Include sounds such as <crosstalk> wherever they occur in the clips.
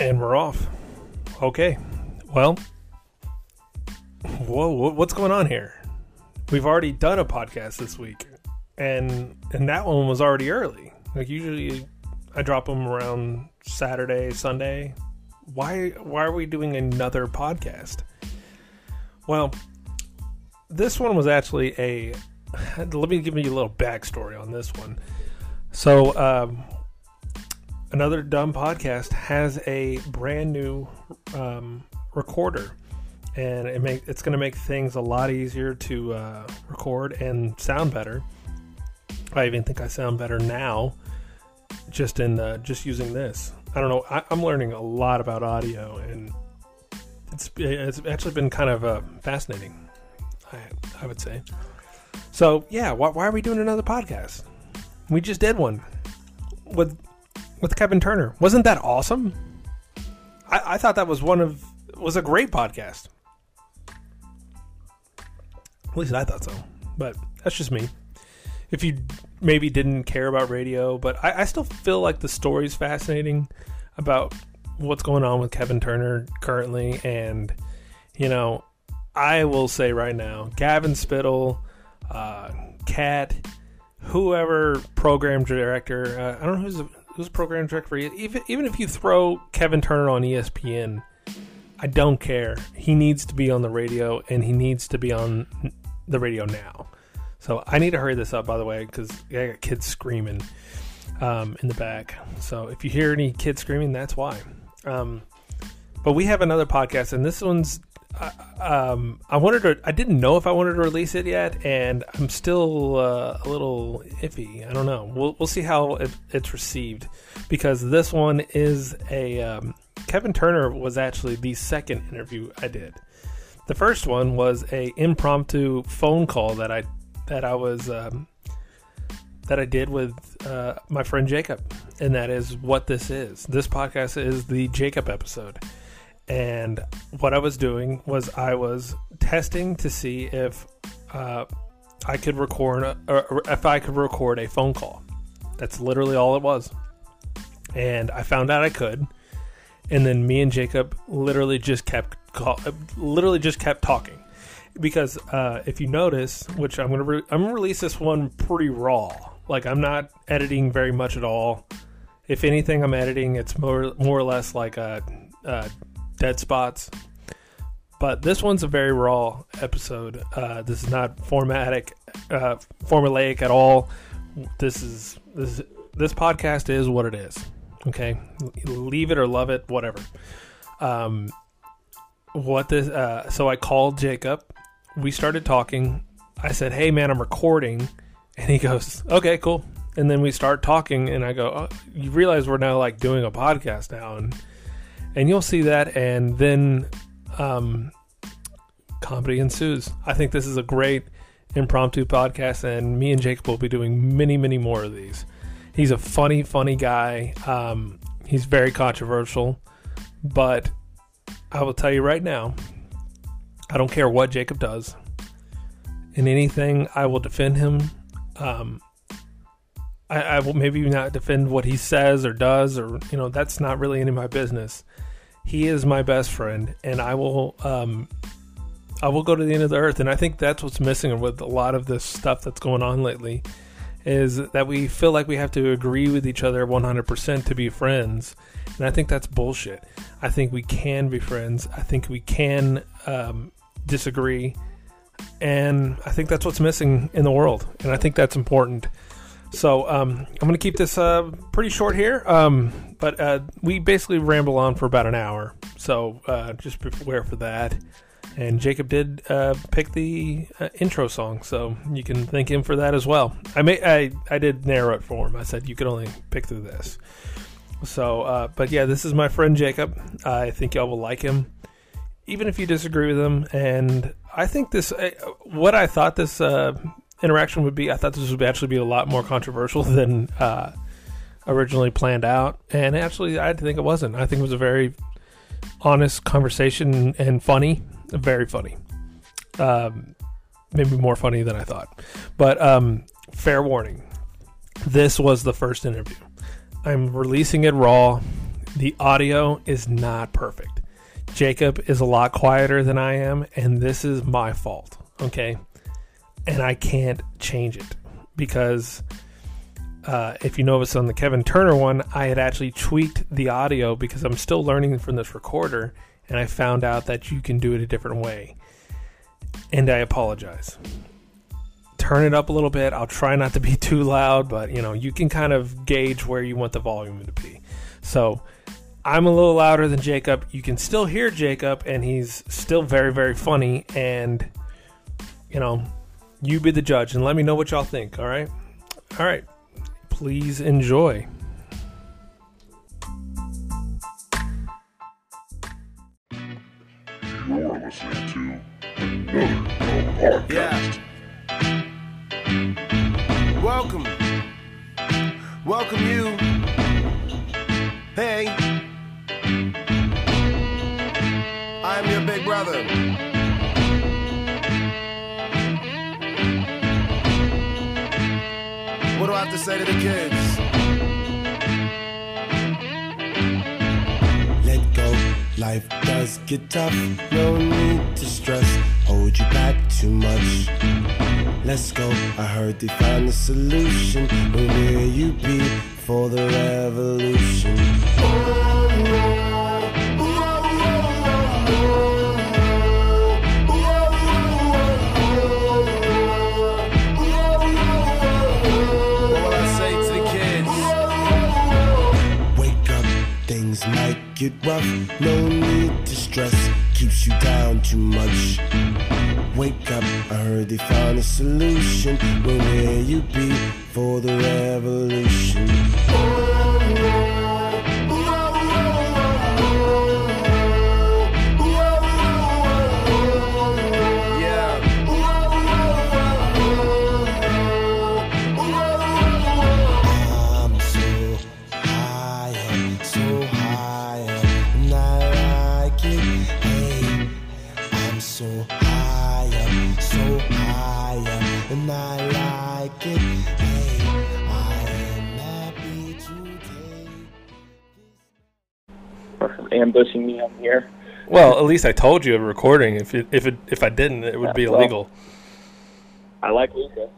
And we're off. Okay. Well, whoa, what's going on here? We've already done a podcast this week, and and that one was already early. Like usually, I drop them around Saturday, Sunday. Why why are we doing another podcast? Well, this one was actually a. Let me give you a little backstory on this one. So, um, another dumb podcast has a brand new um, recorder, and it make it's going to make things a lot easier to uh, record and sound better. I even think I sound better now, just in uh, just using this. I don't know. I, I'm learning a lot about audio, and it's it's actually been kind of uh, fascinating. I I would say. So yeah, why, why are we doing another podcast? We just did one with with Kevin Turner. Wasn't that awesome? I, I thought that was one of was a great podcast. At least I thought so. But that's just me. If you maybe didn't care about radio, but I, I still feel like the story's fascinating about what's going on with Kevin Turner currently. And, you know, I will say right now, Gavin Spittle, uh, Cat, whoever program director, uh, I don't know who's who's program director. Even even if you throw Kevin Turner on ESPN, I don't care. He needs to be on the radio, and he needs to be on the radio now. So I need to hurry this up, by the way, because I got kids screaming um, in the back. So if you hear any kids screaming, that's why. Um, but we have another podcast, and this one's. Um, I wanted to. I didn't know if I wanted to release it yet, and I'm still uh, a little iffy. I don't know. We'll we'll see how it, it's received, because this one is a um, Kevin Turner was actually the second interview I did. The first one was a impromptu phone call that I that I was um, that I did with uh, my friend Jacob, and that is what this is. This podcast is the Jacob episode, and what I was doing was I was testing to see if uh, I could record a, or if I could record a phone call. That's literally all it was, and I found out I could, and then me and Jacob literally just kept call, literally just kept talking because uh, if you notice, which I'm gonna re- I'm gonna release this one pretty raw. Like I'm not editing very much at all. If anything, I'm editing. It's more more or less like a, uh, dead spots. But this one's a very raw episode. Uh, this is not formatic, uh, formulaic at all. This is this this podcast is what it is. Okay, leave it or love it, whatever. Um, what this? Uh, so I called Jacob we started talking. I said, "Hey, man, I'm recording," and he goes, "Okay, cool." And then we start talking, and I go, oh, "You realize we're now like doing a podcast now, and and you'll see that." And then, um, comedy ensues. I think this is a great impromptu podcast, and me and Jacob will be doing many, many more of these. He's a funny, funny guy. Um, he's very controversial, but I will tell you right now, I don't care what Jacob does. In anything, I will defend him. Um, I, I will maybe not defend what he says or does, or you know, that's not really any of my business. He is my best friend, and I will, um, I will go to the end of the earth. And I think that's what's missing with a lot of this stuff that's going on lately, is that we feel like we have to agree with each other 100% to be friends, and I think that's bullshit. I think we can be friends. I think we can um, disagree. And I think that's what's missing in the world. And I think that's important. So um, I'm going to keep this uh, pretty short here. Um, but uh, we basically ramble on for about an hour. So uh, just beware for that. And Jacob did uh, pick the uh, intro song, so you can thank him for that as well. I may I, I did narrow it for him. I said you could only pick through this. So, uh, but yeah, this is my friend Jacob. I think y'all will like him, even if you disagree with him. And I think this, what I thought this interaction would be, I thought this would actually be a lot more controversial <laughs> than uh, originally planned out. And actually, I think it wasn't. I think it was a very honest conversation and funny, very funny. Um, maybe more funny than I thought. But um, fair warning, this was the first interview. I'm releasing it raw. the audio is not perfect. Jacob is a lot quieter than I am, and this is my fault. Okay. And I can't change it because uh, if you notice on the Kevin Turner one, I had actually tweaked the audio because I'm still learning from this recorder, and I found out that you can do it a different way. And I apologize. Turn it up a little bit. I'll try not to be <laughs> too loud, but you know, you can kind of gauge where you want the volume to be. So I'm a little louder than Jacob. You can still hear Jacob, and he's still very, very funny. And, you know, you be the judge and let me know what y'all think, all right? All right. Please enjoy. You're listening to another podcast. Yeah. Welcome. Welcome you. Hey. I'm your big brother. Have to say to the kids? Let go. Life does get tough. No need to stress. Hold you back too much. Let's go. I heard they found a solution. But will you be for the revolution? Get rough. No need to stress, keeps you down too much. Wake up, I heard they found a solution. Where will you be for the revolution? Here. Well, at least I told you a recording. If it, if it, if I didn't, it would be well- illegal. I like Luca.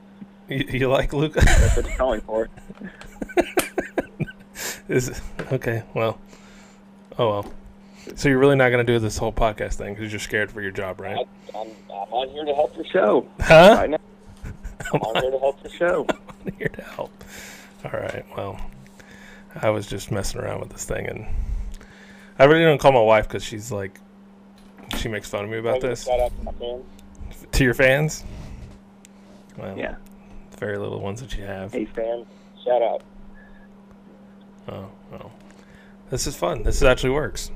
You, you like Luca? That's what he's calling for. <laughs> Is okay. Well, oh well. So you're really not going to do this whole podcast thing because you're scared for your job, right? I, I'm, I'm on here to help the show. Huh? I know. <laughs> I'm on here to help the show. <laughs> I'm here to help. All right. Well, I was just messing around with this thing, and I really don't call my wife because she's like, she makes fun of me about this. Shout out to my fans. To your fans? Well, Yeah. very little ones that you have. Hey fans, shout out. Oh, well. This is fun. This actually works.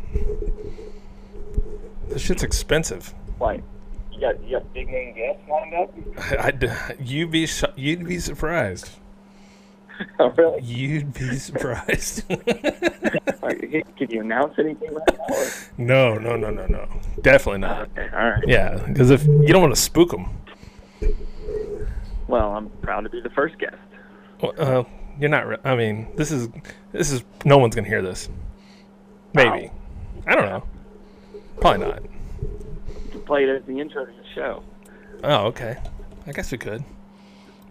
This shit's expensive. Why? you got you got big name guests lined up? <laughs> I, you'd be you'd be surprised. <laughs> oh really? You'd be <laughs> surprised. <laughs> Can you announce anything right now? Or? no, no, no, no, no. Definitely not. Okay, all right. Yeah, because if you don't want to spook them, Well, I'm proud to be the first guest. well, uh, you're not. Re- I mean, this is this is no one's gonna hear this. Maybe. I don't know. Probably not. To play it as the intro to the show. Oh, okay. I guess we could,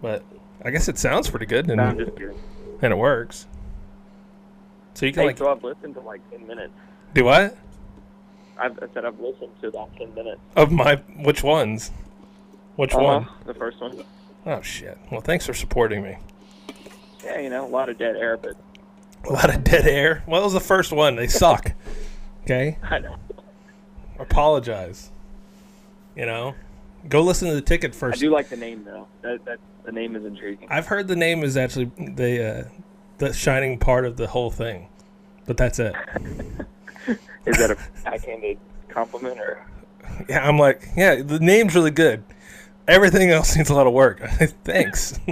but I guess it sounds pretty good and No, I'm just kidding. and it works. So you can Hey, like so I've listened to like 10 minutes. do what I've, I said I've listened to that 10 minutes. of my which ones? Which Uh-huh, one? The first one. Oh shit. Well, thanks for supporting me. Yeah, you know, a lot of dead air, but A lot of dead air. Well, it was the first one. They suck. <laughs> okay. I know. Apologize. You know, go listen to the ticket first. I do like the name though. That, that the name is intriguing. I've heard the name is actually the uh, the shining part of the whole thing, but that's it. <laughs> Is that a backhanded compliment or? Yeah, I'm like, yeah, the name's really good. Everything else needs a lot of work. <laughs> Thanks. <laughs>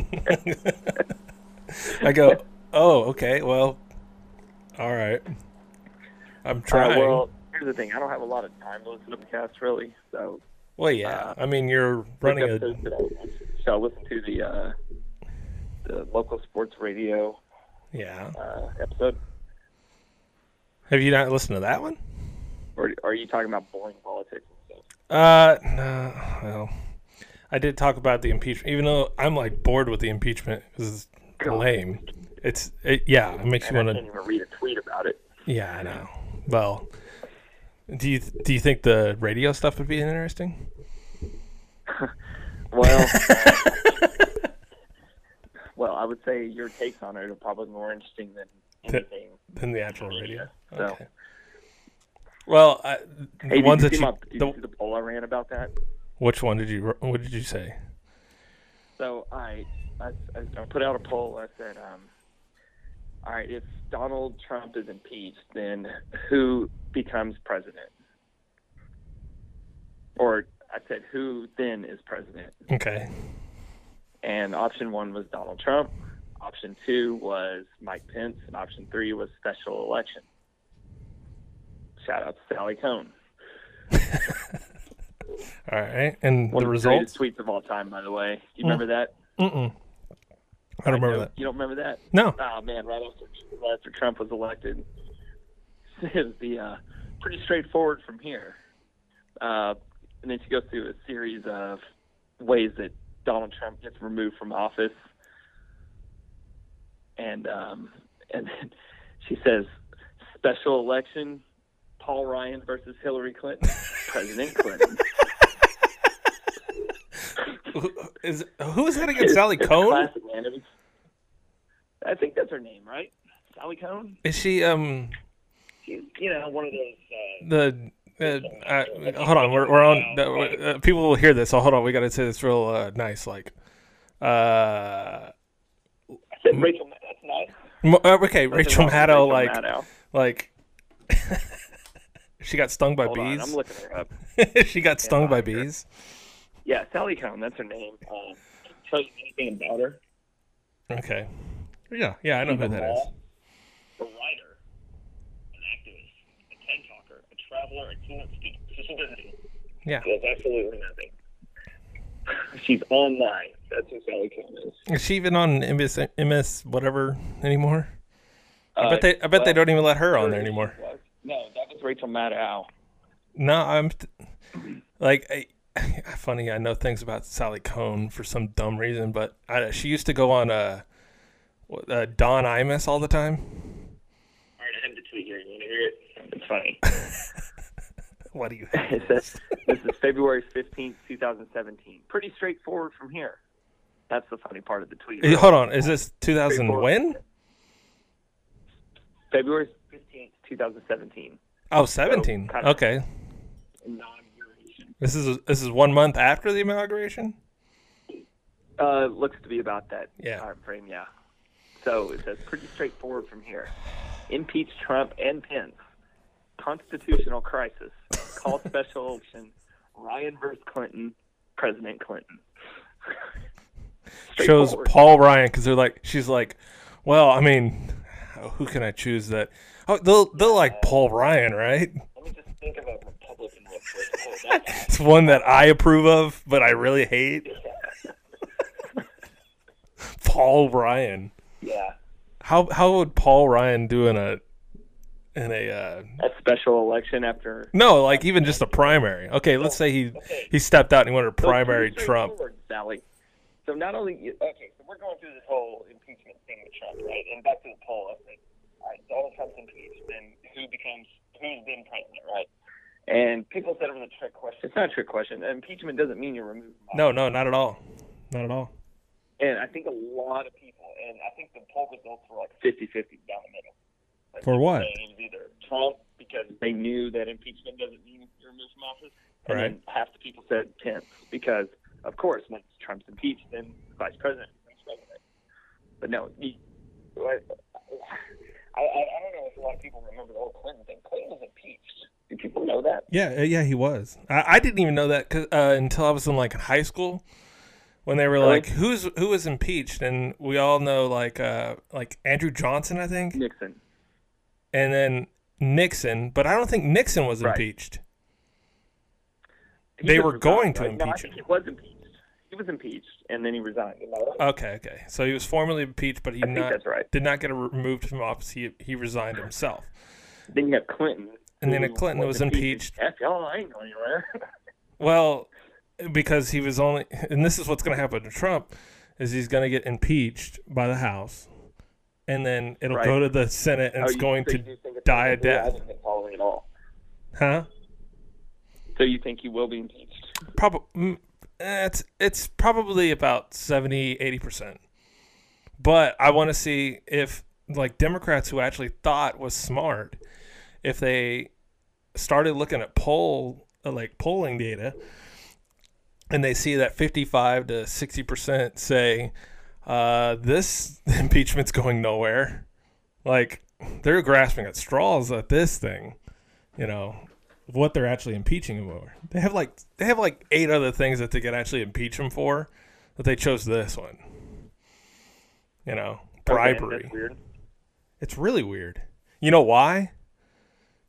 I go, oh, okay, well, all right. I'm Uh, trying. well, here's the thing. I don't have a lot of time to listen to podcasts really, so well, yeah. I mean, you're running a. So I listen to the uh, the local sports radio Yeah. uh, episode. Have you not listened to that one? Or are you talking about boring politics and stuff? Uh, no. Well, I did talk about the impeachment, even though I'm like bored with the impeachment because it's lame. It's it, yeah, it makes you And I want can't to. even read a tweet about it. Yeah, I know. Well, do you do you think the radio stuff would be interesting? <laughs> Well, uh, <laughs> well, I would say your takes on it are probably more interesting than anything. Than the actual radio. So- Okay. Well, I, the Hey, ones did that you, you, my, did the, you see the poll I ran about that? which one did you what did you say? So I, I, I put out a poll. I said, um, all right, if Donald Trump is impeached, then who becomes president? Or I said, who then is president? Okay. And option one was Donald Trump. Option two was Mike Pence, and option three was special election. Shout out to Sally Kohn. <laughs> All right. And One the of results? the greatest tweets of all time, by the way. Do you remember mm. that? Mm-mm. I don't remember that. You don't remember that? No. Oh man, right after right after Trump was elected, <laughs> is the uh, pretty straightforward from here. Uh, and then she goes through a series of ways that Donald Trump gets removed from office, and um, <laughs> and then she says, "Special election: Paul Ryan versus Hillary Clinton, President Clinton." <laughs> Who- <laughs> Is who is that against Sally It's Kohn? classic. Was, I think that's her name, right? Sally Kohn. Is she um She's, you know, one of those. Uh, the uh, uh, hold on, we're, we're on. Uh, people will hear this, so hold on. We got to say this real uh, nice, like. Uh, I said Rachel. That's nice. uh, okay, Rachel Maddow, like, Maddow. like, <laughs> she got stung by Hold on, bees. I'm looking her up. <laughs> she got stung by bees. her. Yeah, Sally Kohn. That's her name. Um, tell you anything about her? Okay. Yeah, yeah, I know She's who that is. A writer, an activist, a TED talker, a traveler, a keynote speaker. So she does it. Yeah. She does absolutely nothing. <laughs> She's online. That's who Sally Kohn is. Is she even on MS, MS whatever anymore? I Uh, bet they. I bet they don't even let her on there anymore. No, that was Rachel Maddow. No, I'm like, I, <laughs> funny. I know things about Sally Kohn for some dumb reason, but I, she used to go on uh, what, uh, Don Imus all the time. All right, I have the tweet here. You want to hear it? It's funny. <laughs> What do you? <laughs> it says, this is February 15th, 2017. Pretty straightforward from here. That's the funny part of the tweet. Eh, Hold on, is this 2000 when? February 15th, 2017. Oh, 17. kind of- Okay. This is this is one month after the inauguration. Uh, looks to be about that Yeah. time frame, yeah. So it says pretty straightforward from here. Impeach Trump and Pence. Constitutional crisis. Call special <laughs> election. Ryan versus Clinton. President Clinton. Shows Paul Ryan because they're like, she's like, well, I mean, who can I choose that? Oh, they'll they'll like Paul Ryan, right? Let me just think of a It's one that I approve of, but I really hate. Paul Ryan. yeah. How how would Paul Ryan do in a in a uh, A special election after no like even just a primary? Okay, let's say he he stepped out and he wanted a primary pretty Trump. Sally. So not only okay, so we're going through this whole impeachment thing with Trump, right? And back to the poll, I think, all right, Donald Trump's impeached, then who becomes who's then president, right? And people said it was a trick question. It's not a trick question. Impeachment doesn't mean you're removed. No, no, not at all, not at all. And I think a lot of people, and I think the poll results were like 50-50 down the middle. Like For what? It was either Trump because they knew that impeachment doesn't mean you're removed from office, and Right. then half the people said Pence because, of course, once Trump's impeached, then vice president president. But no, you, I, I, I don't know if a lot of people remember the whole Clinton thing. Clinton was impeached. Do people know that? Yeah, uh, yeah, he was. I, I didn't even know that 'cause, uh, until I was in like high school when they were Really? like, "Who's who was impeached?" And we all know like uh, like Andrew Johnson, I think, Nixon. and then Nixon. But I don't think Nixon was Right. impeached. He They were going to right? No, I impeach think him. he was impeached. He was impeached, and then he resigned. I right? Okay, okay. So he was formally impeached, but he not right. did not get removed from office. He he resigned himself. Then you have Clinton. And then Clinton was impeached. Y'all, I ain't going anywhere. <laughs> Well, because he was only, and this is what's going to happen to Trump, is he's going to get impeached by the House, and then it'll Right. go to the Senate, and Oh, it's going so to it's die a I death. haven't been following it all. Huh? So you think he will be impeached? Probably it's it's probably about 70 80%. But I want to see if like Democrats who actually thought was smart if they started looking at poll uh, like polling data and they see that 55 to 60% say uh, this <laughs> impeachment's going nowhere. Like they're grasping at straws at this thing, you know, what they're actually impeaching him over. They have like they have like eight other things that they could actually impeach him for, but they chose this one. You know, bribery. Okay, weird. It's really weird. You know why?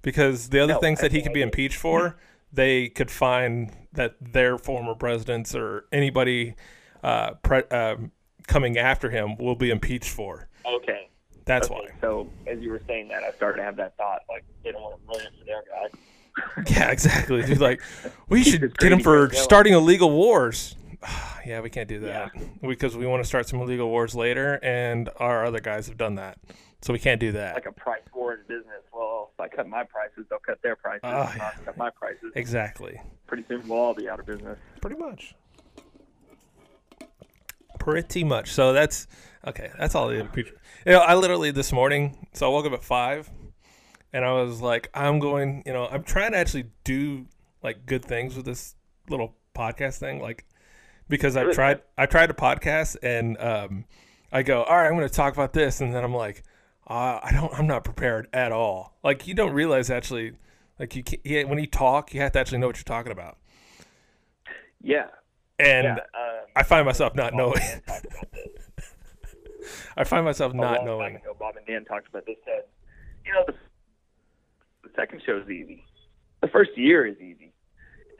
Because the other No, things that he could be impeached for, they could find that their former presidents or anybody uh, pre- um coming after him will be impeached for. Okay. That's okay. So as you were saying that, I started to have that thought, like they don't want to run it for their guy. <laughs> Yeah, exactly. Dude, like we should get him for starting illegal wars. <sighs> yeah, we can't do that because we want to start some illegal wars later, and our other guys have done that, so we can't do that. Like a price war in business. Well, if I cut my prices, they'll cut their prices. Oh, I yeah. cut my prices. exactly. Pretty soon we'll all be out of business. Pretty much. Pretty much. So that's okay. That's all the. You know, I literally this morning. So I woke up at five, and I was like, I'm going. You know, I'm trying to actually do like good things with this little podcast thing, like because I've tried. I tried a podcast, and um, I go, all right, I'm going to talk about this, and then I'm like, uh, I don't. I'm not prepared at all. Like you don't realize actually, like you can't, yeah, when you talk, you have to actually know what you're talking about, Yeah. and. yeah. Um, I find myself not knowing. talked about this. I find myself not knowing. Ago, Bob and Dan talked about this. Said, you know, the, the second show is easy. The first year is easy,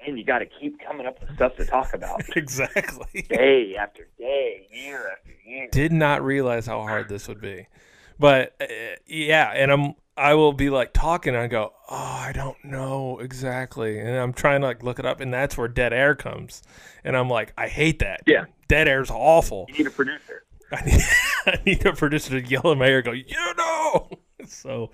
and you got to keep coming up with stuff to talk about <laughs> Exactly. day after day, year after year. Did not realize how hard this would be, but uh, yeah, and I'm I will be like talking and I go, oh, I don't know exactly, and I'm trying to like look it up, and that's where dead air comes, and I'm like, I hate that. Yeah. dead air's awful. You need a producer. <laughs> I need, I need a producer to yell in my ear, go, you know. <laughs> So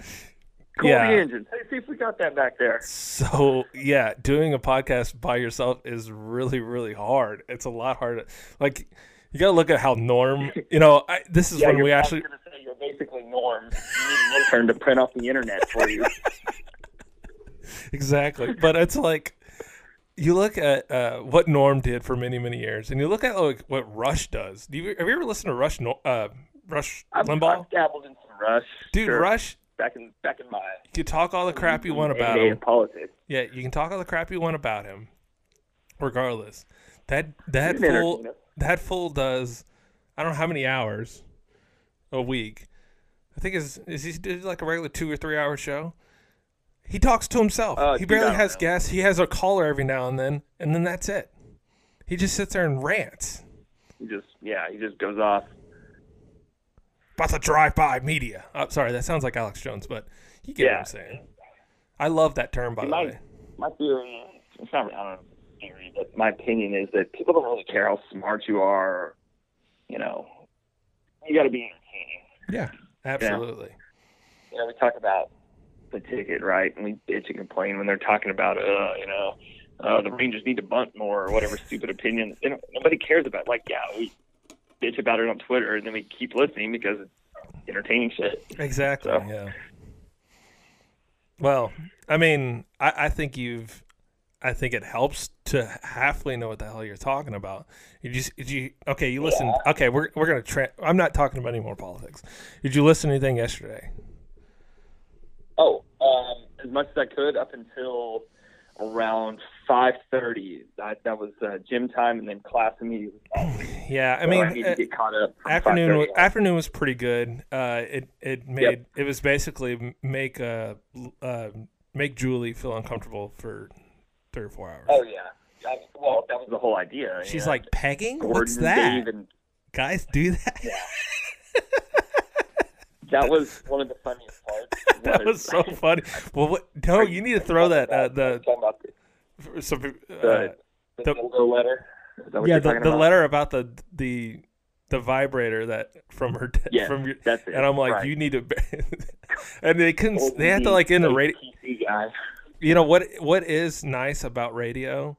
Cool Yeah. the engine. Hey, see if we got that back there. So yeah, doing a podcast by yourself is really really hard. It's a lot harder. Like you got to look at how Norm. <laughs> You know, I, this is Yeah, when we actually. say basically Norm. You need an intern to print off the internet for you. <laughs> Exactly, but it's like you look at uh, what Norm did for many many years, and you look at like what Rush does. Do you have you ever listened to Rush? Uh, Rush I've, Limbaugh, I've dabbled in some Rush. dude. Sure. Rush. back in back in my You talk all the crap you want about him. politics. Yeah, you can talk all the crap you want about him, regardless. That that He's fool that fool does I don't know how many hours a week. I think is is he did like a regular two or three hour show. He talks to himself. Uh, he barely has know. guests. He has a caller every now and then, and then that's it. He just sits there and rants He just yeah, he just goes off. about the drive-by media. Oh, sorry, that sounds like Alex Jones, but you get what I'm saying. I love that term, by See, the my way. my theory, it's not I don't know theory, but my opinion is that people don't really care how smart you are. You know, you got to be entertaining. Yeah, absolutely. You know, we talk about the ticket, right? And we bitch and complain when they're talking about, uh, you know, uh, the Rangers need to bunt more or whatever <laughs> stupid opinion. They don't, nobody cares about. It. Like, yeah, we bitch about it on Twitter, and then we keep listening because it's entertaining shit. Exactly. So- Yeah. Well, I mean, I, I think you've, I think it helps to halfway know what the hell you're talking about. You just, did you, okay, you listened. Okay, we're we're gonna. Tra- I'm not talking about any more politics. Did you listen to anything yesterday? Oh, um, as much as I could up until around five thirty. That that was uh, gym time, and then class immediately. Yeah, I So mean, I need uh, to get caught up. afternoon was, afternoon was pretty good. Uh, it it made it was basically make uh, uh make Julie feel uncomfortable for three or four hours. Oh yeah. I, well, that was the whole idea. She's like pegging. Gordon What's that? And Guys do that? Yeah. <laughs> that was one of the funniest parts. <laughs> that was so funny. Well, what, no, you need to throw that uh, the Talking about the, some, uh, the, the, letter. Is that what yeah the, the letter about the the the vibrator that from her Yeah, from your that's it. and I'm like Right. you need to <laughs> and they couldn't Old they had to like in the radio guy. You know what what is nice about radio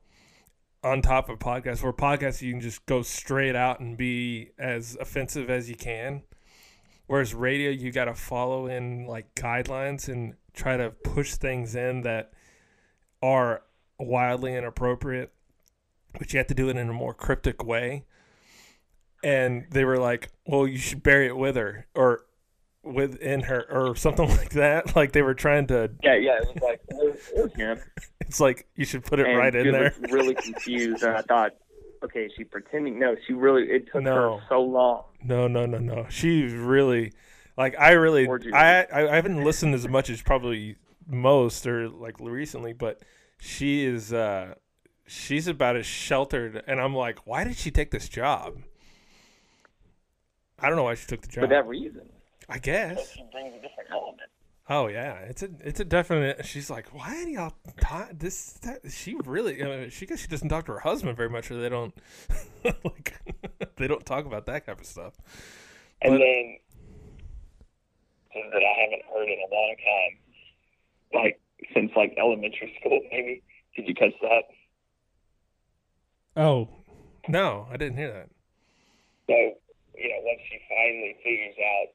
on top of podcasts where podcasts you can just go straight out and be as offensive as you can. Whereas radio you got to follow in like guidelines and try to push things in that are wildly inappropriate but you have to do it in a more cryptic way. And they were like well you should bury it with her or within her or something <laughs> like that like they were trying to Yeah, yeah. It was like it was, it was him. <laughs> it's like you should put it and right in there. was really confused, and I thought, okay, is she pretending? No, she really. It took No. her so long. No, no, no, no. She's really like I really I, I I haven't listened as much as probably most or like recently, but she is uh she's about as sheltered and I'm like, why did she take this job? I don't know why she took the job. For that reason, I guess. she brings a different element. Oh yeah, it's a it's a definite. She's like, why do y'all ta- this? That, she really? I mean, she guess she doesn't talk to her husband very much, or they don't <laughs> like <laughs> they don't talk about that kind of stuff. And But- then that I haven't heard in a long time, like since like elementary <laughs> school, maybe. Did you catch that? Oh no, I didn't hear that. So you know, once she finally figures out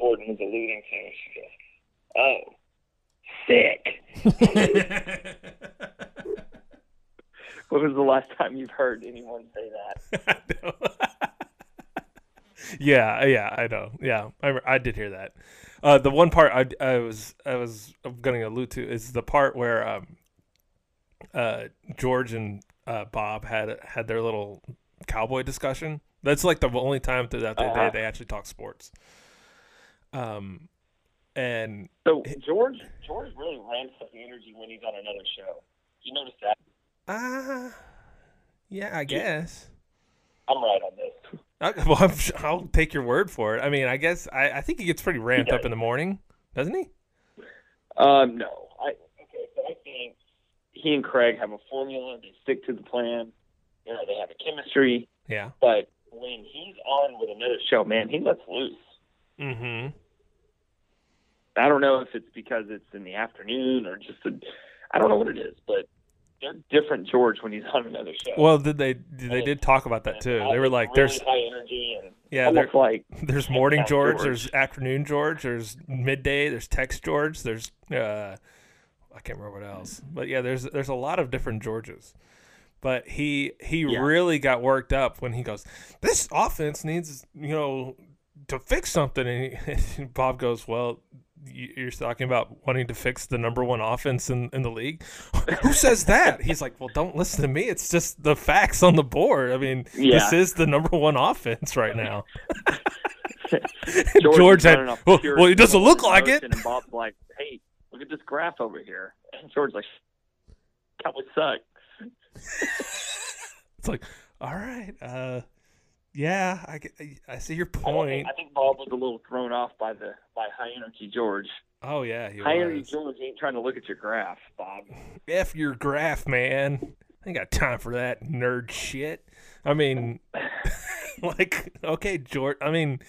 Gordon was alluding to, she goes, "Oh, sick." <laughs> When was the last time you've heard anyone say that? <laughs> Yeah, yeah, I know. Yeah, I, I did hear that. Uh, the one part I, I was I was going to allude to is the part where um, uh, George and uh, Bob had had their little cowboy discussion. That's like the only time throughout the day Uh-huh. they actually talk sports. Um, and So George, George really ramps up the energy when he's on another show. You notice that? uh yeah, I guess. I'm right on this. I, well, I'm, I'll take your word for it. I mean, I guess I, I think he gets pretty ramped up in the morning, doesn't he? Um, no. I okay. So I think he and Craig have a formula. They stick to the plan. You know, they have a chemistry. Yeah. But when he's on with another show, man, he lets loose. Mm-hmm. I don't know if it's because it's in the afternoon or just a, I don't know what it is, but they're different George when he's on another show. Well, did they they did talk about that too? They were like, really "There's high energy and Yeah, they're- like <laughs> there's morning George, George. there's afternoon George, there's midday, there's text George, there's uh, I can't remember what else, but yeah, there's there's a lot of different Georges. But he he Yeah. really got worked up when he goes, "This offense needs you know to fix something," and, he, <laughs> and Bob goes, "Well." You- You're talking about wanting to fix the number one offense in, in the league. <laughs> Who <laughs> says that? He's like, well, don't listen to me. It's just the facts on the board. I mean, this is the number one offense right now. <laughs> George, George had- well- well, it doesn't look like it. And Bob's like, "Hey, look at this graph over here." And George's like, "Cowboys suck." It's like, all right, uh, yeah, I, I see your I, point. think, I think Bob was a little thrown off by the by high energy George. Oh yeah, he High energy. George ain't trying to look at your graph, Bob. F your graph, man. I ain't got time for that nerd shit. I mean, <laughs> <laughs> like, okay, George. I mean,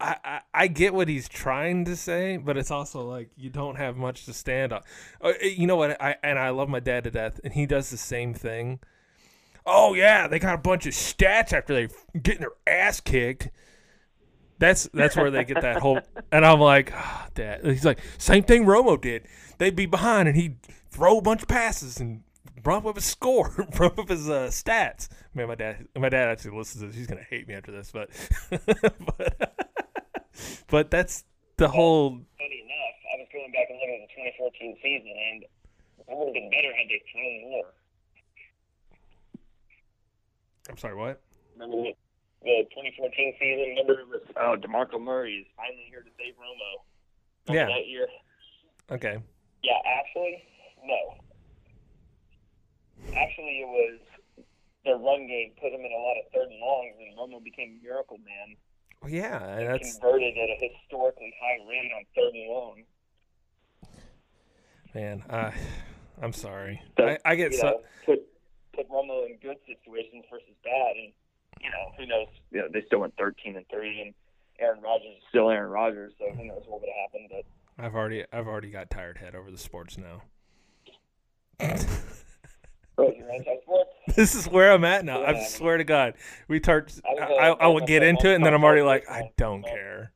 I, I I get what he's trying to say, but it's also like you don't have much to stand on. Uh, you know what? I and I love my dad to death, and he does the same thing. Oh yeah, they got a bunch of stats after they getting their ass kicked. That's that's where they get that whole. <laughs> And I'm like, ah, Dad. He's like, same thing Romo did. They'd be behind, and he'd throw a bunch of passes and bump up his score, <laughs> bump up his uh, stats. Man, my dad, my dad actually listens to this. He's gonna hate me after this, but <laughs> but, but that's the whole. Funny enough, I was going back and looking at the 2014 season, and it would have been better had they thrown more. I'm sorry, what? Remember the, the 2014 season? Remember it was oh Demarco Murray is finally here to save Romo. Remember Yeah. that year. Okay. Yeah, actually, no. Actually, it was their run game put him in a lot of third and longs, and Romo became Miracle Man. Well, yeah, and that's converted at a historically high rate on third and long. man. Uh, I'm sorry. So, I, I get so know, put put Romo in good situations versus bad, and you know who knows? You know they still went 13 and three, and Aaron Rodgers is still Aaron Rodgers, so who knows what would have happened? But I've already I've already got tired head over the sports now. bro, <laughs> you're anti-sports. this is where I'm at now. I Yeah. swear to God, we start. I I, I, I will get into it, and then I'm already like. I don't care.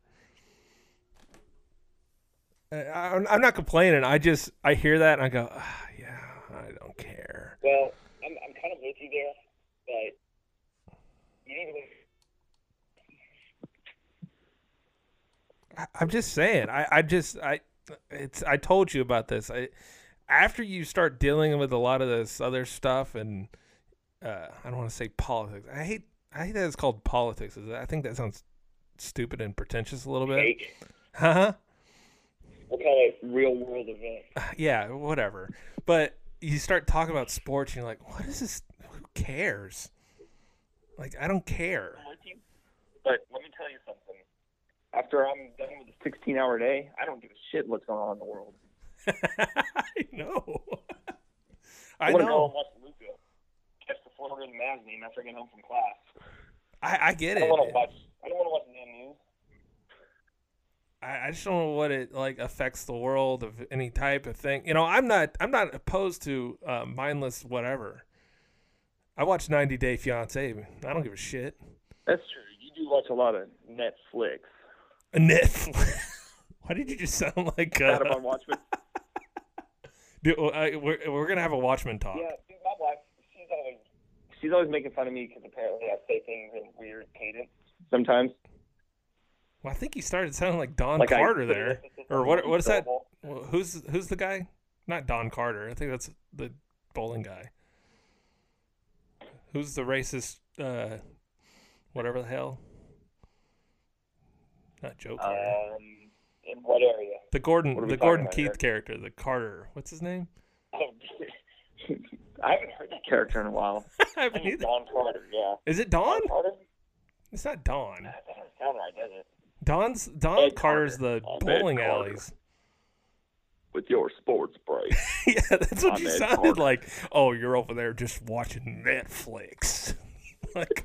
Uh, I, I'm, I'm not complaining. I just I hear that and I go, ah, yeah, I don't care. Well, I'm I'm kind of with you there, but you need to. I'm just saying. I, I just I it's I told you about this. I after you start dealing with a lot of this other stuff and uh, I don't want to say politics. I hate I hate that it's called politics. I think that sounds stupid and pretentious a little bit. Huh? We'll call it real world event. <sighs> Yeah, whatever. But you start talking about sports and you're like, what is this? Who cares? Like I don't care. I'm with you. But let me tell you something. After I'm done with a 16 hour day, I don't give a shit what's going on in the world. <laughs> I know. I I want to go know. and watch Luka catch the Florida Mavs game after I get home from class. I, I get I it. don't want to watch. I don't want to watch the damn news. I, I just don't know what it like affects the world of any type of thing. You know, I'm not I'm not opposed to uh, mindless whatever. I watch 90 Day Fiance. I don't give a shit. That's true. You do watch a lot of Netflix. Netflix. <laughs> Why did you just sound like uh, Out of on Watchmen. <laughs> dude, uh, we're we're gonna have a Watchmen talk? Yeah, dude, my wife, she's always she's always making fun of me because apparently I say things in weird cadence sometimes. Well, I think he started sounding like Don Like Carter put there, <laughs> or what? What is that? Who's who's the guy? Not Don Carter. I think that's the bowling guy. Who's the racist? Uh, whatever the hell. Not Joe Carter. Um, in what area? the Gordon, what are we the Gordon Keith here? character, the Carter. What's his name? Oh, <laughs> I haven't heard that character in a while. I <laughs> I haven't either. Don Carter. Yeah. Is it Don? Don Carter. It's not Don. That doesn't sound right, does it? Don's Don Ed Carter's Carter. the Ed bowling Carter. alleys. With your sports break. <laughs> yeah, that's what I'm you Ed sounded Carter. like. Oh, you're over there just watching Netflix. <laughs> like, <laughs>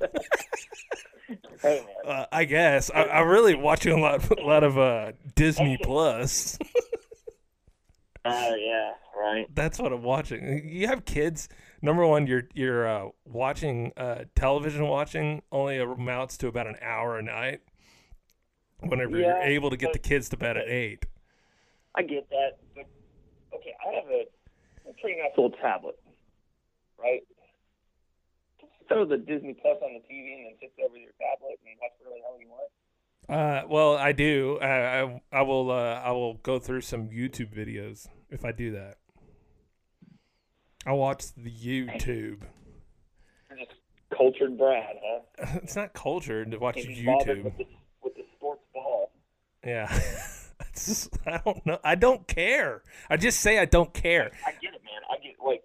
hey man. uh, I guess I, I'm really watching a lot, a lot of uh, Disney Plus. Oh yeah, right. That's what I'm watching. You have kids. Number one, you're you're uh, watching uh, television. Watching only amounts to about an hour a night. Whenever you're able to get the kids to bed at eight. I get that, but okay, I have a, a pretty nice little tablet, right? Just throw the Disney Plus on the TV and then sit with your tablet and watch whatever the hell you want. Uh, well, I do. I I, I will. Uh, I will go through some YouTube videos if I do that. I watch the YouTube. You're just cultured Brad, huh? <laughs> It's not cultured to watch Can't be bothered YouTube. with the, with the sports ball. Yeah, <laughs> just, I don't know. I don't care. I just say I don't care. I get it, man. I get like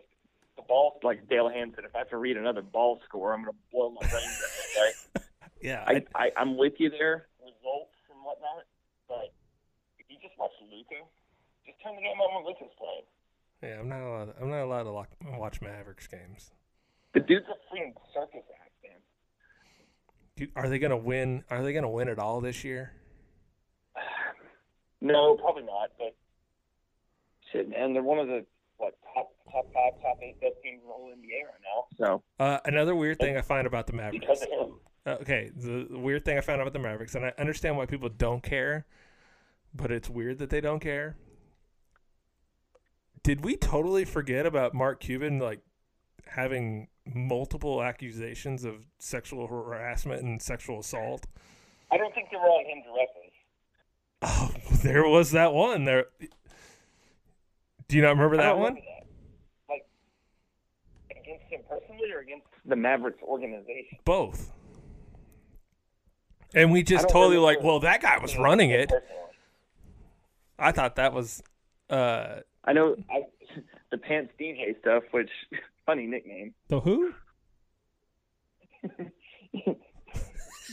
the ball, like Dale Hansen. If I have to read another ball score, I'm gonna blow my brains out. Okay. <laughs> Yeah, I, I I'm with you there, results and whatnot. But if you just watch Luka, just turn the game on when Luka's playing. yeah. I'm not allowed. I'm not allowed to lock, watch Mavericks games. The dude's a freaking circus act, man. Dude, are they gonna win? Are they gonna win it all this year? No, probably not. But shit, man, they're one of the what top top five, top eight best teams in the whole NBA right now. So Uh, another weird thing I find about the Mavericks. because of him, Uh, okay, the, the weird thing I found out about the Mavericks, and I understand why people don't care, but it's weird that they don't care. Did we totally forget about Mark Cuban like having multiple accusations of sexual harassment and sexual assault? I don't think they were on him directly. Oh, <laughs> there was that one. There. Do you not remember that one? remember that. Like against him personally or against the Mavericks organization. Both. And we just totally remember like, well, that guy was running it. I thought that was. uh I know I, <laughs> the Pants DJ stuff, which <laughs> funny nickname. The who?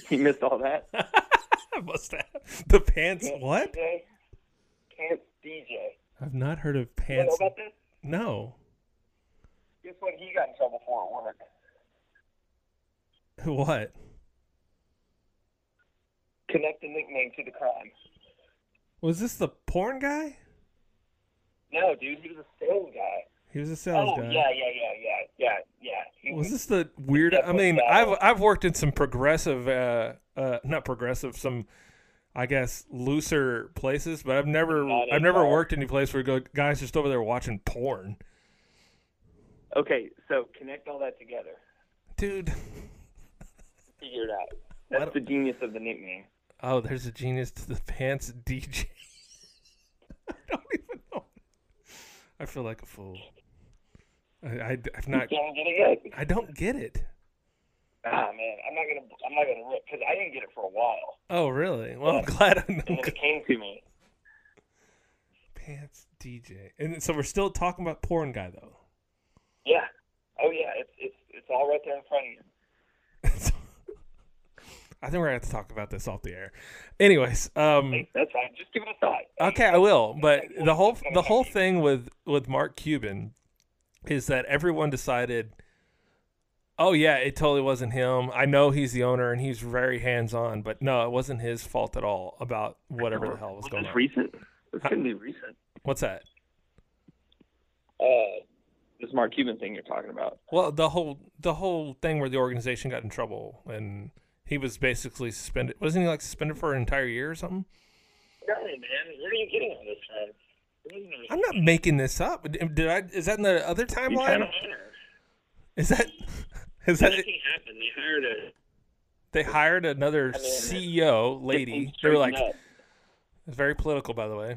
you missed all that. <laughs> I must have the pants. Pants What? DJ? Pants DJ. I've not heard of You know pants. about this? No. Guess what he got in trouble for at work? What? Connect the nickname to the crime. Was this the porn guy? No, dude, he was a sales guy. He was a sales oh, guy. yeah, yeah, yeah, yeah, yeah, yeah. He Was this the weird? I mean. I've I've worked in some progressive, uh, uh, not progressive, some, I guess looser places, but I've never Not I've never anymore. worked any place where go, guys just over there watching porn, Okay, so connect all that together. dude. <laughs> Figure it out. That's the genius of the nickname. Oh, there's a genius to the pants DJ. <laughs> I don't even know. I feel like a fool. I, I I've not. You don't get it yet? I don't get it. Ah man, I'm not gonna I'm not gonna rip because I didn't get it for a while, Oh, really? Well, I'm glad I and know. it came to me. Pants DJ, and so we're still talking about porn guy though. Yeah. Oh yeah, it's it's it's all right there in front of you. <laughs> I think we're gonna have to talk about this off the air. Anyways, um, Hey, that's fine. Just give it a thought. okay, I will. But the whole the whole thing with with Mark Cuban is that everyone decided, oh yeah, it totally wasn't him. I know he's the owner and he's very hands on, but no, it wasn't his fault at all about whatever the hell was Was going this on. recent? This couldn't be recent. What's that? Uh, this Mark Cuban thing you're talking about. Well, the whole the whole thing where the organization got in trouble and he was basically suspended. Wasn't he like suspended for an entire year or something? No, man. Where are you getting all this from? It wasn't a- I'm not making this up. Did I? Is that in the other timeline? kind of are. Is that? Is that? Happened. They hired a They hired another I mean, CEO lady. They were like, up. it's very political, by the way.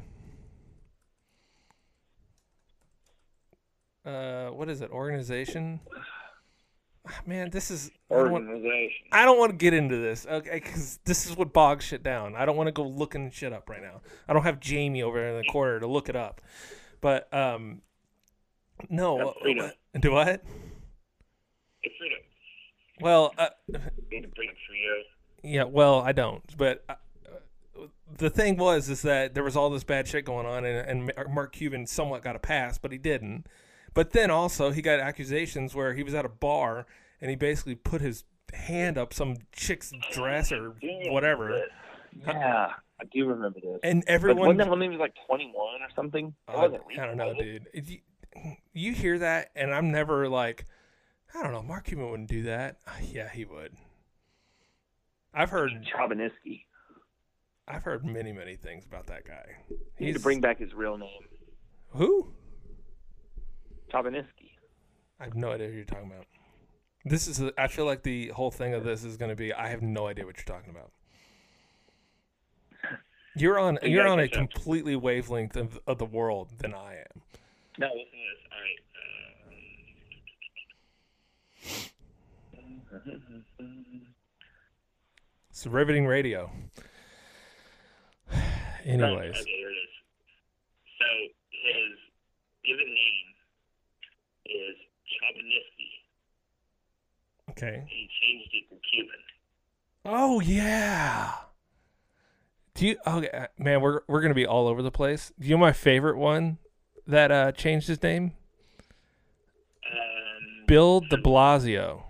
Uh, what is it? Organization. Man, this is. I don't, want, organization. I don't want to get into this, okay? Because this is what bogs shit down. I don't want to go looking shit up right now. I don't have Jamie over in the corner to look it up. But um, no. That's. Do what? Freedom. Well, uh, Need to for you. Yeah, well, I don't. But uh, the thing was, is that there was all this bad shit going on, and, and Mark Cuban somewhat got a pass, but he didn't. But then also, he got accusations where he was at a bar and he basically put his hand up some chick's dress or whatever, Yeah, I do remember this. and But everyone. wasn't that when he was like 21 or something? Uh, I don't know, dude. You, you hear that, and I'm never like, I don't know. Mark Cuban wouldn't do that. Uh, yeah, he would. I've heard, Chabenisky. I've heard many, many things about that guy. He need to bring back his real name. who? Chabenisky. I have no idea who you're talking about. This is. I feel like the whole thing of this is going to be. I have no idea what you're talking about. You're on. <laughs> You You're on a completely wavelength of, of the world than I am. No, listen to this. All right. Uh, It's riveting radio. <sighs> Anyways, Okay, here it is. So his given name is Chabenisky, okay. he changed it to Cuban. Oh yeah. Do you? Okay, uh, man, we're we're gonna be all over the place. Do you know my favorite one that uh, changed his name? Um, Bill De Blasio.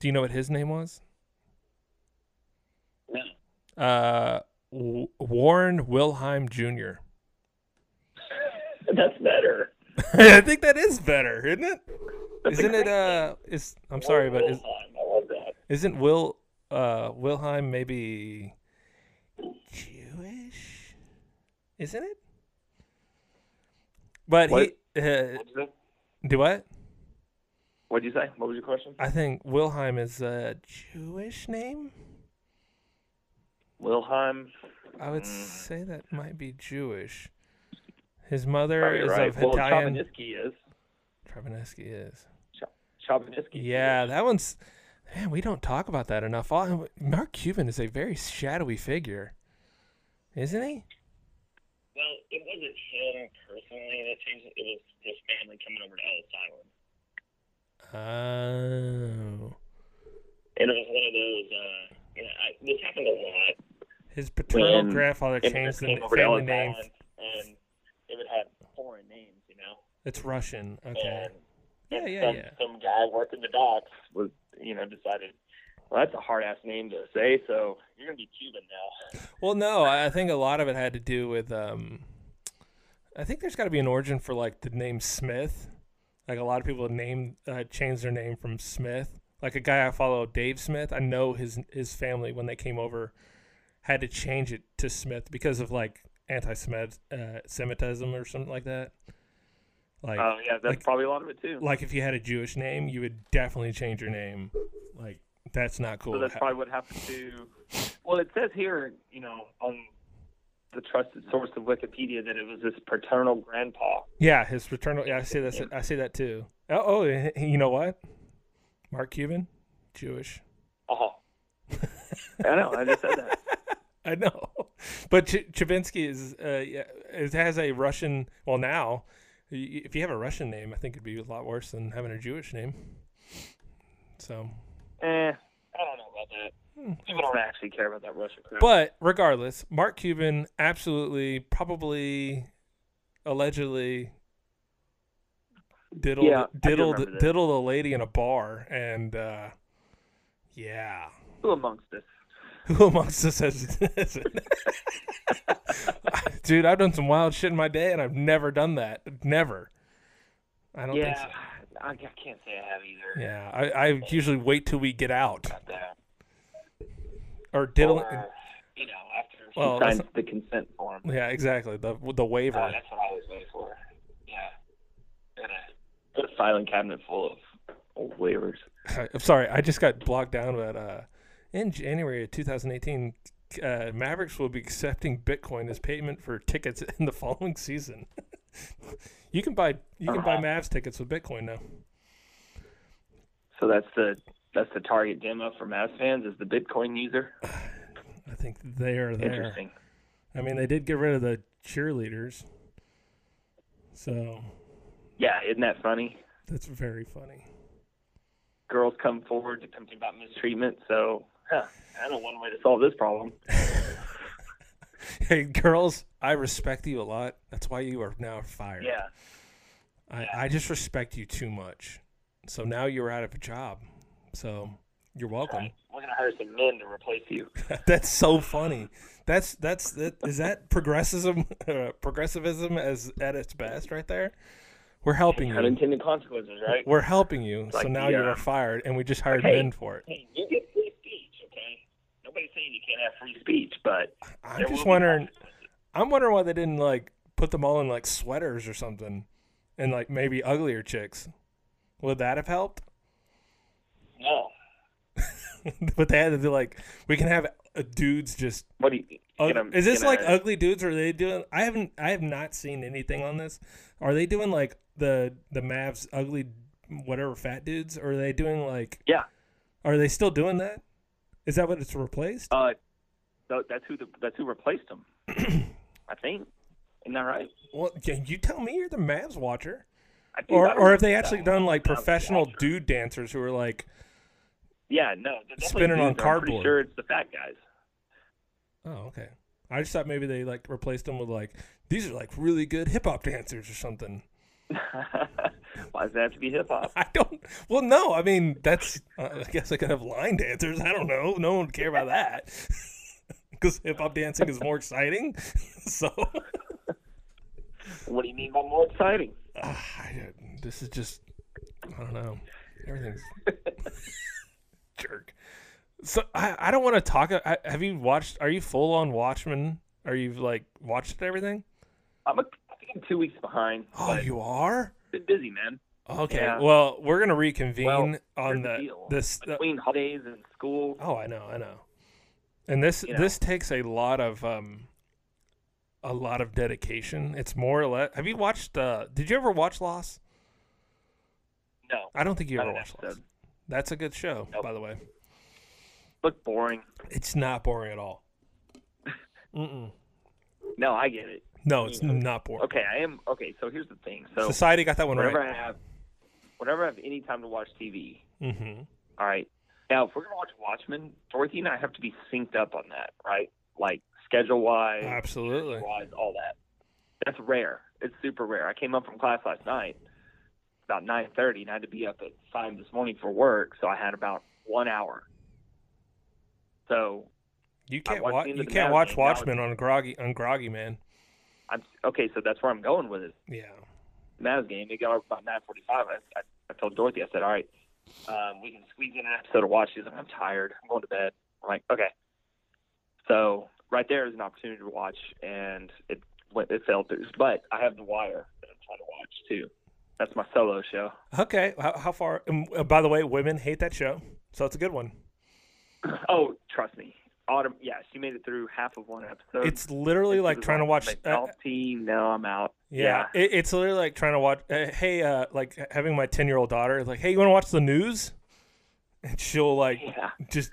Do you know what his name was? No. Uh, w- Warren Wilhelm Jr. That's better. <laughs> I think that is better, isn't it? Isn't it? Uh, is I'm sorry, but is, Wilhelm, I love that. isn't Will uh Wilhelm maybe Jewish? Isn't it? But What? he uh, What'd you say? do what? What'd you say? What was your question? I think Wilhelm is a Jewish name. Wilhelm. I would Mm. say that might be Jewish. His mother Probably is right. of well, Italian. Chabenisky is. Travineski is. Chabenisky. Yeah, that one's. Man, we don't talk about that enough. Mark Cuban is a very shadowy figure, isn't he? Well, it wasn't him personally that changed it. It was his family coming over to Ellis Island. Oh. And it was one of those, uh, you know, I, this happened a lot. His paternal When grandfather changed the over to family name. And it would have foreign names, you know. It's Russian. Okay. And Yeah, yeah, some, yeah. Some guy working the docks was, you know, decided, well, that's a hard ass name to say, so you're gonna be Cuban now. Well, no, I I think a lot of it had to do with. Um, I think there's got to be an origin for like the name Smith. Like a lot of people name uh, change their name from Smith. Like a guy I follow, Dave Smith. I know his his family when they came over had to change it to Smith because of like anti-Semitism or something like that. Like, Oh yeah, that's like- probably a lot of it too. like if you had a Jewish name, you would definitely change your name. Like that's not cool. So that's probably what happened to. Well, it says here, you know, on the trusted source of Wikipedia that it was this paternal grandpa. Yeah, his paternal. Yeah, I see that. I see that too. Oh, oh, you know what? Mark Cuban, Jewish. Oh, <laughs> I know. I just said that. <laughs> I know, but Ch- Chavinsky is. Uh, yeah, it has a Russian. Well, now, if you have a Russian name, I think it'd be a lot worse than having a Jewish name. So, Eh, I don't know about that. People don't actually care about that Russian crap. but regardless, Mark Cuban absolutely, probably, allegedly. Diddled, Yeah, diddled, diddled a lady in a bar, and uh, yeah, Who amongst us? <laughs> Who amongst us has, has <laughs> Dude, I've done some wild shit in my day, and I've never done that. Never. I don't Yeah, think so. I, I can't say I have either. Yeah, I, I usually wait till we get out. Or diddle. Or, you know, after she Well, signs the consent form. Yeah, exactly. The the waiver. Uh, that's what I always wait for. Yeah. Got a, filing cabinet full of old waivers. I'm sorry, I just got blocked down. But uh, in January of 2018, uh, Mavericks will be accepting Bitcoin as payment for tickets in the <laughs> following season. <laughs> you can buy you can buy Uh-huh. Mavs tickets with Bitcoin now. So that's the that's the target demo for Mavs fans is the Bitcoin user. I think they are there. Interesting. I mean, they did get rid of the cheerleaders, so Yeah, isn't that funny? that's very funny. Girls come forward to complain about mistreatment. So, huh, I know one way to solve this problem. <laughs> Hey, girls, I respect you a lot. That's why you are now fired. Yeah. I, I just respect you too much. So now you're out of a job. So you're welcome. We're gonna hire some men to replace you. <laughs> that's so funny. That's that's that is that progressivism <laughs> uh, progressivism as at its best right there. We're helping you. Unintended consequences, right? We're helping you. so now the, you are fired, and we just hired Hey. men for it. Hey, you get free speech, okay? Nobody's saying you can't have free speech, but I'm just wondering. I'm wondering why they didn't like put them all in like sweaters or something, and like maybe uglier chicks. Would that have helped? But they had to do like we can have uh, dudes just. What do you? Gonna- is this like ugly dudes? Or are they doing? I haven't. I have not seen anything on this. Are they doing like the the Mavs ugly whatever fat dudes? Or are they doing like? Yeah. Are they still doing that? Is that what it's replaced? Uh, that's who the, that's who replaced him. <clears throat> I think. Isn't that right? well, can you tell me you're the Mavs watcher. I think- Or or have they actually done like professional dude dancers who are like, Yeah, no. Spinning on dudes. I'm pretty cardboard. sure it's the fat guys. oh okay. I just thought maybe they like replaced them with like these are like really good hip hop dancers or something. <laughs> Why does that have to be hip hop? I don't. Well, no. I mean, that's. I guess I could have line dancers. I don't know. No one would care about that <laughs> because hip hop dancing is more exciting. <laughs> so, What do you mean by more exciting? uh, I, this is just. I don't know. Everything's jerk. So I, I don't want to talk. I, have you watched? Are you full on Watchmen? Are you like watched everything? I'm a, I think I'm two weeks behind. Oh, you are. been busy, man. Okay. Yeah. Well, we're gonna reconvene Well, on the the this. between holidays and school. Oh, I know, I know. And this You know. this takes a lot of um a lot of dedication. It's more or less. Have you watched? uh Did you ever watch Lost? No, I don't think you ever watched Lost. That's a good show, Nope. by the way. Look boring. It's not boring at all. <laughs> Mm-mm. No, I get it. No, it's Mhm. not boring. Okay, I am. Okay, so here's the thing. So Society got that one whenever right. I have, whenever I have any time to watch TV, Mm-hmm. all right, Now, if we're gonna watch Watchmen, Dorothy and I have to be synced up on that, right? Like schedule wise, Absolutely. wise, all that. That's rare. It's super rare. I came up from class last night about nine thirty, and I had to be up at five this morning for work, so I had about one hour. So You can't watch. the You can't watch Watchmen on groggy on groggy man. I'm okay. So that's where I'm going with it. Yeah. Mavs game. It got about nine forty-five. I, I, I told Dorothy, I said, "All right, um, we can squeeze in an episode of watch." She's like, "I'm tired. I'm going to bed." I'm like, "Okay." So right there is an opportunity to watch, and it went, it fell through. But I have The Wire that I'm trying to watch too. That's my solo show. Okay. How, how far? Uh, by the way, women hate that show, so it's a good one. <clears throat> Oh, trust me. Autumn, yeah, she made it through half of one episode. It's literally like trying to watch. Uh, team. No, I'm out. yeah, It, it's literally like trying to watch. Uh, hey, uh, like having my ten year old daughter like, hey, you want to watch the news? And she'll like yeah, just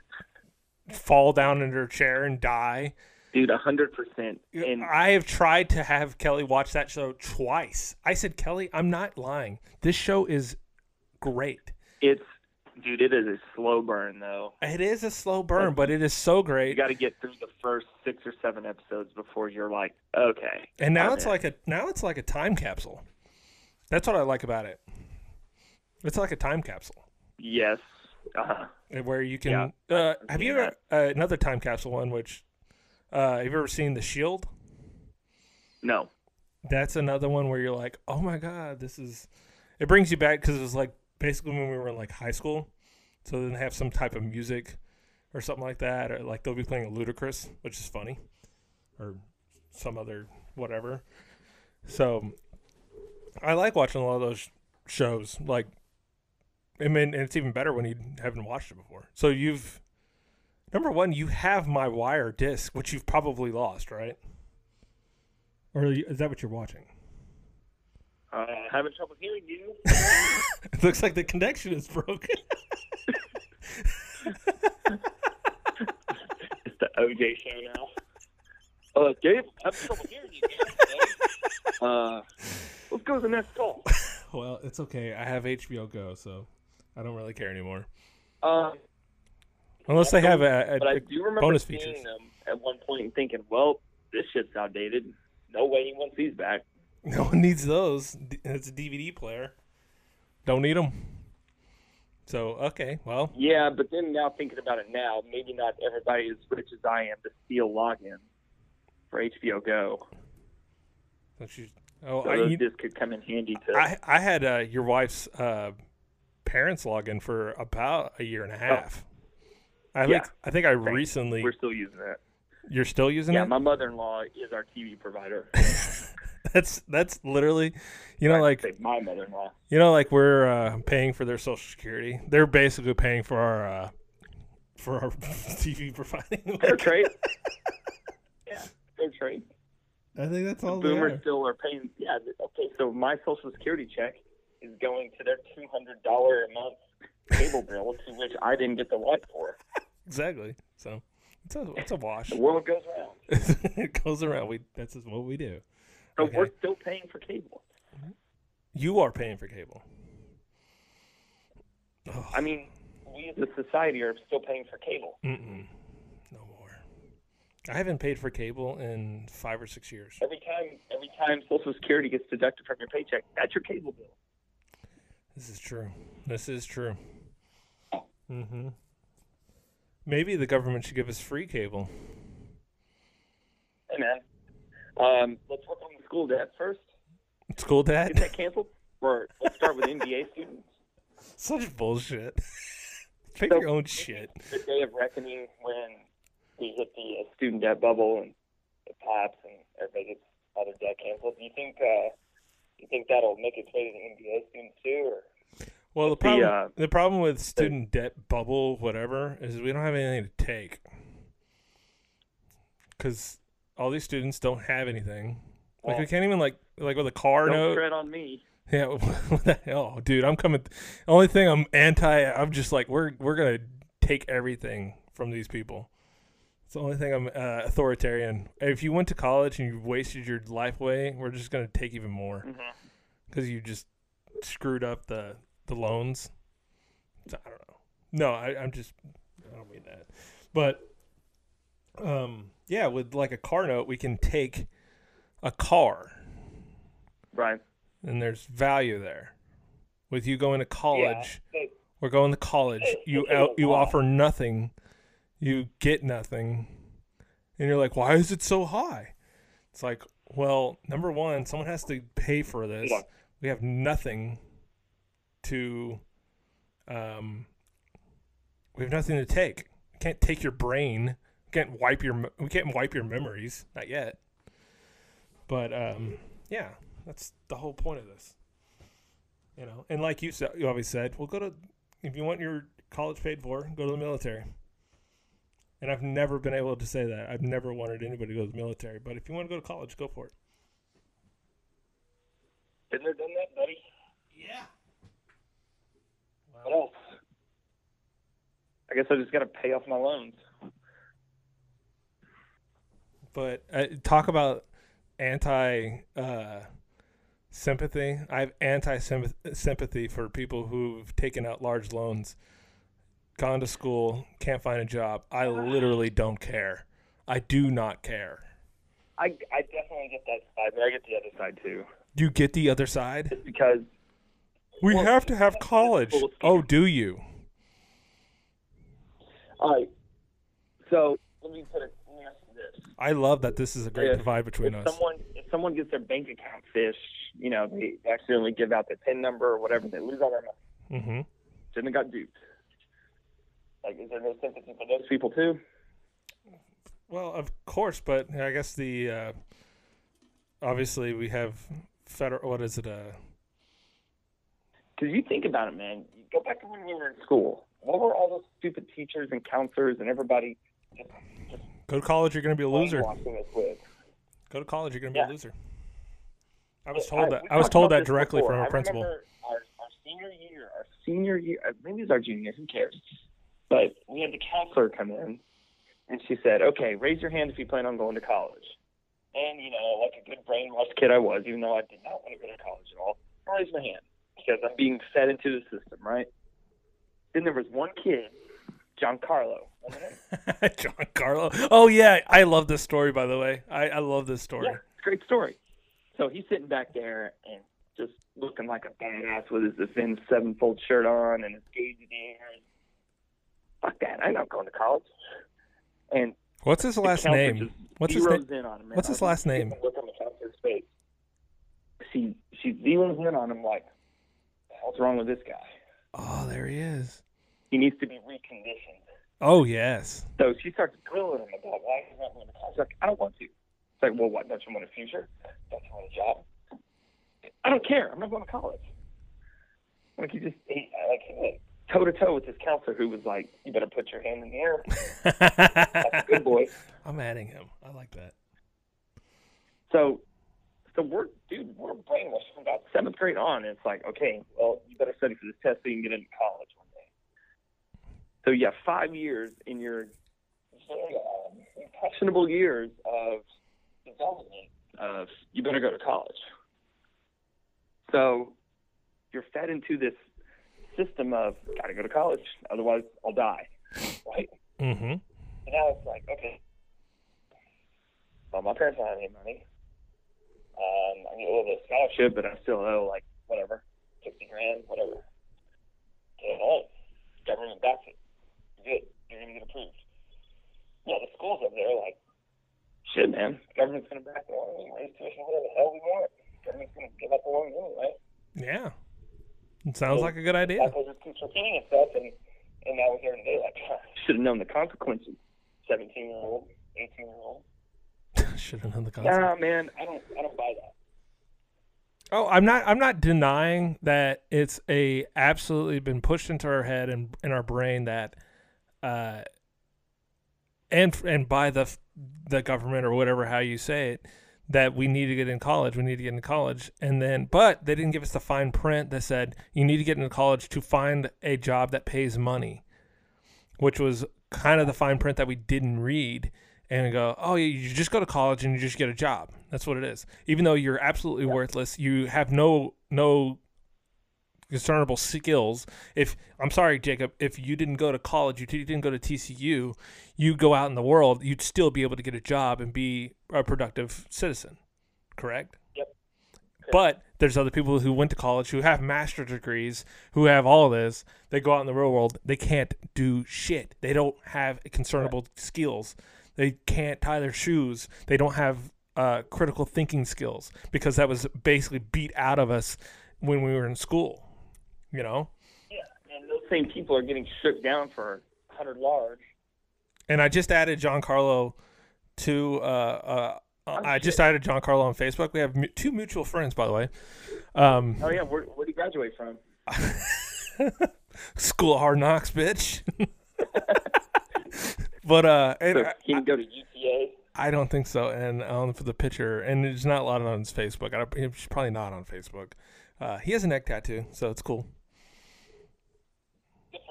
fall down in her chair and die. Dude, a hundred percent. And I have tried to have Kelly watch that show twice. I said, Kelly, I'm not lying. This show is great. it's, dude, it is a slow burn though. It is a slow burn, but it is so great. You got to get through the first six or seven episodes before you're like, okay. And now I'm it's in. like a now it's like a time capsule. That's what I like about it. It's like a time capsule yes, uh-huh. uh, where you can. Yeah, uh, have you ever uh, another time capsule one? Which uh, have you ever seen The Shield? no, That's another one where you're like, oh my god, this is. It brings you back because it was like basically when we were in like high school, so then they have some type of music or something like that, or like they'll be playing a Ludacris, which is funny, or some other whatever. So I like watching a lot of those shows. Like, I mean, and it's even better when you haven't watched it before. So you've number one, you have my Wire disc, which you've probably lost, right? Or is that what you're watching? uh, having trouble hearing you. It <laughs> looks like the connection is broken. <laughs> it's the OJ show now. Uh, Dave, I having trouble hearing you. Dave. uh, let's go to the next call. <laughs> well, it's okay. I have HBO Go, so I don't really care anymore. Um, Unless they have a, a, but I a do remember bonus them at one point and thinking, well, this shit's outdated. No way he wants these back. No one needs those. It's a DVD player. Don't need them. So okay, well, Yeah, but then now thinking about it now, maybe not everybody as rich as I am to steal logins for HBO Go. don't you? Oh, So I, you- discs could come in handy to. I I had uh, your wife's uh, parents login for about a year and a half. I. Yeah. think I think I Thanks. recently. We're still using that. You're still using Yeah, it. Yeah, my mother-in-law is our TV provider. <laughs> that's that's literally, you know, like Say my mother-in-law. You know, like we're uh, paying for their social security. They're basically paying for our uh, for our <laughs> TV providing. <laughs> They're great. yeah, they're great. I think that's all. Boomers still are paying. Yeah, okay. So my Social Security check is going to their two hundred dollar a month cable bill, to which I didn't get the what for. Exactly. So it's a it's a wash. The world goes around. <laughs> it goes around. We that's just what we do. So Okay. we're still paying for cable. You are paying for cable. Oh, I mean, we as a society are still paying for cable. mm-mm. no more. I haven't paid for cable in five or six years. Every time, every time Social Security gets deducted from your paycheck, that's your cable bill. This is true. This is true. Mm-hmm. Maybe the government should give us free cable. Hey man, um, let's work on the school debt first. School debt? Is that canceled. Or let's start with NBA <laughs> students. Such bullshit. <laughs> Pick So- your own shit. The day of reckoning when we hit the uh, student debt bubble and it pops and everybody gets all their debt canceled. Do you think uh, you think that'll make its way to the NBA students too? Or Well, the The, problem uh, the problem with student debt bubble, whatever, is we don't have anything to take. Because all these students don't have anything. Like we can't even like like with a car don't note. tread on me. Yeah, <laughs> what the hell, dude? I'm coming. The only thing I'm anti. I'm just like we're we're gonna take everything from these people. It's the only thing I'm uh, authoritarian. If you went to college and you wasted your life away, we're just gonna take even more because you just screwed up the the loans. So, I don't know. No, I, I'm just I don't mean that. But um yeah, with like a car note we can take a car Right. and there's value there. With you going to college Yeah. or going to college, you out, you offer nothing, you get nothing, and you're like, why is it so high? It's like, well, number one, someone has to pay for this. We have nothing to, um, we have nothing to take. We can't take your brain. We can't wipe your. We can't wipe your memories. Not yet. But um, yeah, that's the whole point of this. You know, and like you said, you always said, well, go to if you want your college paid for, go to the military. And I've never been able to say that. I've never wanted anybody to go to the military. But if you want to go to college, go for it. Been there, done that, buddy. What else? I guess I just got to pay off my loans. But uh, talk about anti uh, sympathy. I have anti sympathy for people who've taken out large loans, gone to school, can't find a job. I literally don't care. I do not care. I, I definitely get that side, but I get the other side too. You get the other side? Just because We Well, have to have college. Oh, do you? All right. So let me put it. Let me ask you this: I love that this is a great If- divide between if us. someone if someone gets their bank account phished, you know, they accidentally give out their PIN number or whatever, they lose all their money. Mm hmm Shouldn't got duped. Like, is there no sympathy for those people too? Well, of course, but I guess the uh, obviously we have federal. What is it? Uh, Because you think about it, man. You go back to when we were in school. What were all those stupid teachers and counselors and everybody just, just go to college, you're going to be a loser. brainwashing us with? Go to college, you're going to be Yeah. a loser. I was told I- that. I was told that directly before. from our principal. Our, our senior year, our senior year, uh, maybe it's our junior, who cares? But we had the counselor come in, and she said, "Okay, raise your hand if you plan on going to college." And you know, like a good brainwashed kid I was, even though I did not want to go to college at all, I raised my hand because I'm being fed into the system, right? Then there was one kid, John Carlo. Remember <laughs> him? John Carlo. Oh yeah, I love this story. By the way, I, I love this story. Yeah, great story. So he's sitting back there and just looking like a badass with his Avenged Sevenfold shirt on and his gauge ears. Fuck that! I'm not going to college. And What's his last name? What's his name? in on him. What's his last see name? the Look on the counselor's face. She she zeroes in on him like, what's wrong with this guy? Oh, there he is. He needs to be reconditioned. Oh yes. So she starts grilling him about why he's not going to college. Like, I don't want to. It's like, well, what? Don't you want a future? Don't you want a job? I don't care. I'm not going to college. Like he just, he, like he went toe to toe with his counselor, who was like, "You better put your hand in the air, <laughs> That's a good boy." I'm adding him. I like that. So, so we're, dude, we're brainwashed from about seventh grade on. And it's like, okay, well, you better study for this test so you can get into college one day. So yeah, five years in your very um, impressionable years of development of you better go to college. So you're fed into this system of gotta go to college, otherwise I'll die, right? Mm-hmm. And now it's like, okay, well, my parents don't have any money. Um, I get a little bit of scholarship, but I still owe like whatever, sixty grand, whatever. Get home. Government backs it. Good. You're gonna get approved. Yeah, the schools over there like, shit, man. Government's gonna back the loan. We raise tuition, whatever the hell we want. Government's gonna give up the loan anyway. Yeah. It sounds like a good idea. Apple just keeps repeating itself, and and now we're here today. Like, <laughs> should have known the consequences. Seventeen year old, eighteen year old. Should have known the concept. Nah, man, I don't, I don't buy that. Oh, I'm not. I'm not denying that it's a absolutely been pushed into our head and in our brain that, uh, and and by the the government or whatever how you say it, that we need to get in college. We need to get in college, and then but they didn't give us the fine print that said you need to get into college to find a job that pays money, which was kind of the fine print that we didn't read and go, oh, yeah, you just go to college and you just get a job. That's what it is. Even though you're absolutely worthless, you have no no discernible skills. If I'm sorry, Jacob, if you didn't go to college, you t- didn't go to TCU, you go out in the world, you'd still be able to get a job and be a productive citizen. Correct? Yep. But there's other people who went to college who have master's degrees, who have all this. They go out in the real world, they can't do shit. They don't have concernable skills. They can't tie their shoes. They don't have uh, critical thinking skills because that was basically beat out of us when we were in school. You know, Yeah, and those same people are getting shook down for 100 large. and I just added John Carlo to. Uh, uh, I just added John Carlo on Facebook. We have mu- two mutual friends, by the way. Um, Oh yeah, where where did you graduate from? <laughs> School of Hard Knocks, bitch. <laughs> but uh, So I, he can go to UTA. I don't think so. And um, for the picture, and there's not a lot on his Facebook. I don't, he's probably not on Facebook. Uh, he has a neck tattoo, so it's cool. Good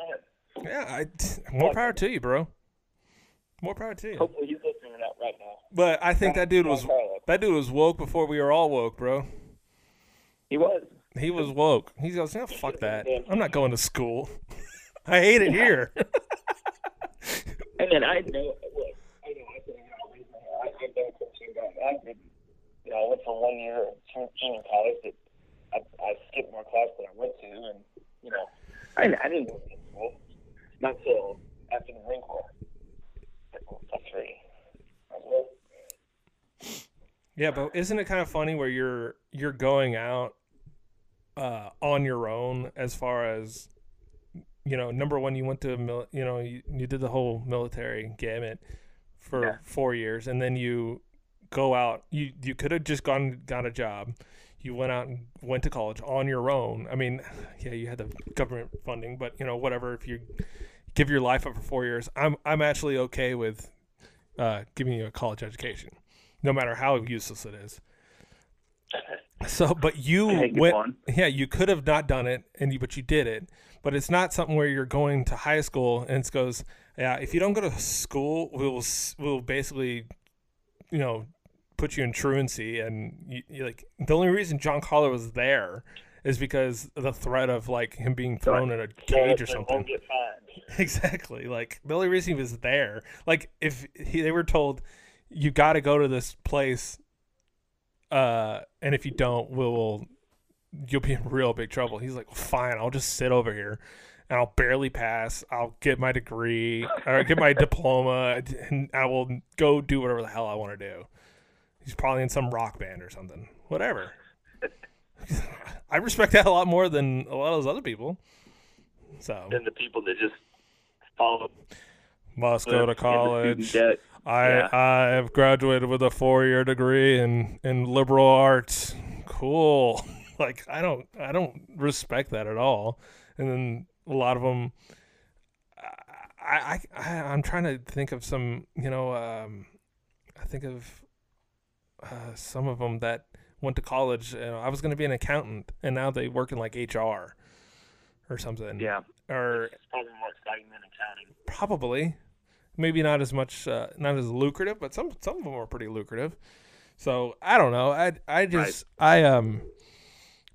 for him. Yeah, I, more power to you, bro. More power to you. Hopefully he's listening to that right now. But I think that dude was that dude was woke before we were all woke, bro. He was. He was woke. He goes, "Yeah, fuck that. I'm not going to school. <laughs> I hate it here." <laughs> <laughs> And then I know, look, I know I said I raised my hair. I, Christian guy. I did, you know, I went for one year jun- junior college. That I, I skipped more class than I went to, and you know, I, I didn't go to school not till after the Marine Corps. That's three. Yeah, but isn't it kind of funny where you're you're going out uh, on your own as far as you know? Number one, you went to mil- you know you, you did the whole military gamut for Yeah. four years, and then you go out. You you could have just gone got a job. You went out and went to college on your own. I mean, <sighs> yeah, you had the government funding, but you know whatever. If you give your life up for four years, I'm I'm actually okay with uh, giving you a college education no matter how useless it is. <laughs> So, but you went, yeah, you could have not done it, and you, but you did it. But it's not something where you're going to high school and it goes, yeah, if you don't go to school, we'll we'll basically, you know, put you in truancy, and you, you like the only reason John Carlo was there is because of the threat of like him being thrown in a cage or something. Won't get fined. <laughs> Exactly. Like the only reason he was there, like if he, they were told you got to go to this place, uh, and if you don't, we'll you'll be in real big trouble. He's like, fine, I'll just sit over here, and I'll barely pass. I'll get my degree or get my diploma, and I will go do whatever the hell I want to do. He's probably in some rock band or something. Whatever. <laughs> I respect that a lot more than a lot of those other people. So Than the people that just follow must go to college. I Yeah. I have graduated with a four year degree in in liberal arts. Cool. <laughs> Like I don't I don't respect that at all. And then a lot of them. I I, I I'm trying to think of some you know um, I think of uh, some of them that went to college. You know, I was going to be an accountant, and now they work in like HR or something. Yeah, Or it's probably more exciting than accounting. probably maybe not as much uh, not as lucrative but some some of them are pretty lucrative so i don't know i i just i um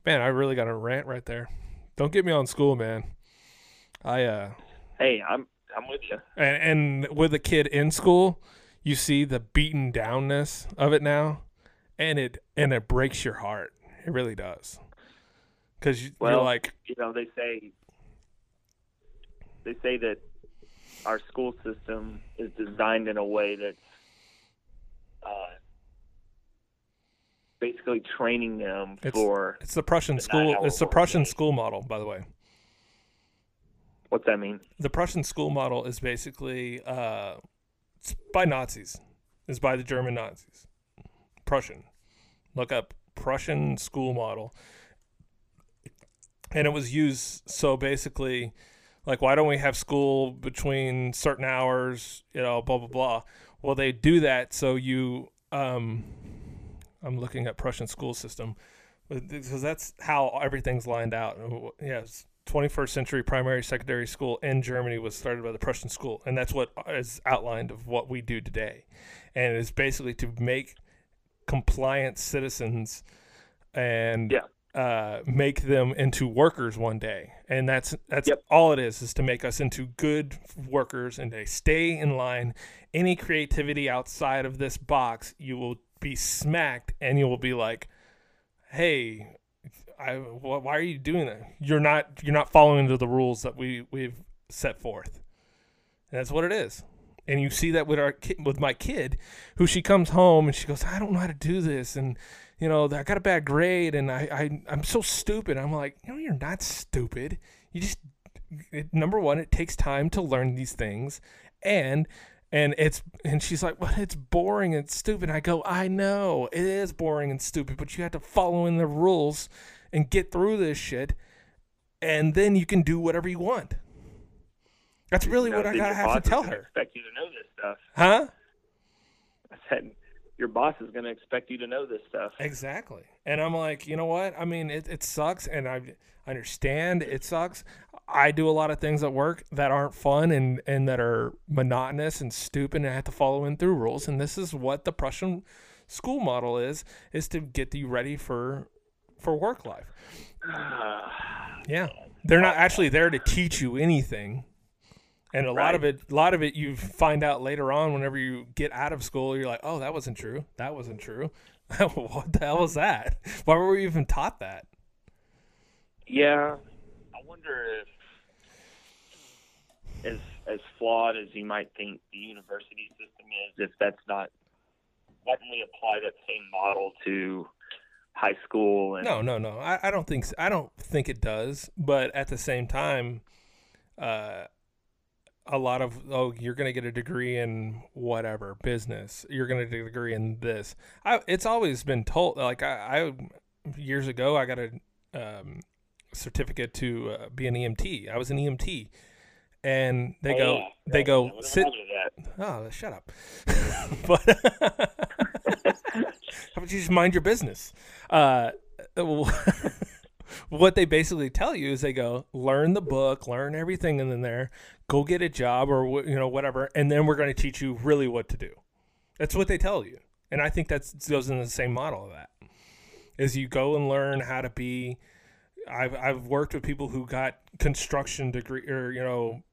man i really got a rant right there. Don't get me on school man. I uh Hey, I'm I'm with you. and, and with a kid in school you see the beaten downness of it now and it and it breaks your heart. It really does. Because you, you're like You know, they say they say that our school system is designed in a way that's uh, basically training them It's- for it's the prussian not school it's the prussian school model by the way what's that mean? the Prussian school model is basically uh, it's by Nazis. It's by the German Nazis. Prussian. Look up Prussian school model. And it was used so basically like why don't we have school between certain hours, you know, blah blah blah. Well, they do that so you um I'm looking at Prussian school system because that's how everything's lined out. Yes, 21st century primary secondary school in Germany was started by the Prussian school, and that's what is outlined of what we do today, and it's basically to make compliant citizens and Yeah. uh, make them into workers one day, and that's that's Yep. all it is is to make us into good workers and they stay in line. Any creativity outside of this box, you will be smacked, and you will be like, "Hey, I, wh- why are you doing that? You're not you're not following to the rules that we we've set forth." And that's what it is. And you see that with our with my kid, who she comes home and she goes, "I don't know how to do this," and you know, I got a bad grade, and I, I I'm so stupid. I'm like, know, you're not stupid. You just it, number one, it takes time to learn these things, and and it's and she's like, well, it's boring and stupid. I go, I know it is boring and stupid, but you have to follow in the rules and get through this shit, and then you can do whatever you want. That's really You know, what I gotta have to tell her, Expect you to know this stuff. huh? I said, your boss is going to expect you to know this stuff. Exactly. And I'm like, you know what? I mean, it, it sucks, and I understand it sucks. I do a lot of things at work that aren't fun and, and that are monotonous and stupid, and I have to follow in through rules. And this is what the Prussian school model is: is to get you ready for for work life. <sighs> Yeah, they're not actually there to teach you anything. And a lot of it, a lot of it, you find out later on. Whenever you get out of school, you're like, "Oh, that wasn't true. That wasn't true. <laughs> what the hell was that? Why were we even taught that?" Yeah, I wonder if, as as flawed as you might think the university system is, if that's not, why don't we apply that same model to high school? And No, no, no. I, I don't think. so. I don't think it does. But at the same time, uh, a lot of oh, you're gonna get a degree in whatever business. You're gonna get a degree in this. I, it's always been told. Like I, I years ago, I got a um, certificate to uh, be an EMT. I was an EMT, and they Oh, go, yeah. they Yeah, go, sit. that? Oh, shut up. <laughs> but <laughs> how about you just mind your business? Uh, <laughs> what they basically tell you is they go learn the book, learn everything in there, go get a job or you know whatever, and then we're going to teach you really what to do. That's what they tell you, and I think that goes in the same model of that. Is you go and learn how to be. I've I've worked with people who got construction degree or you know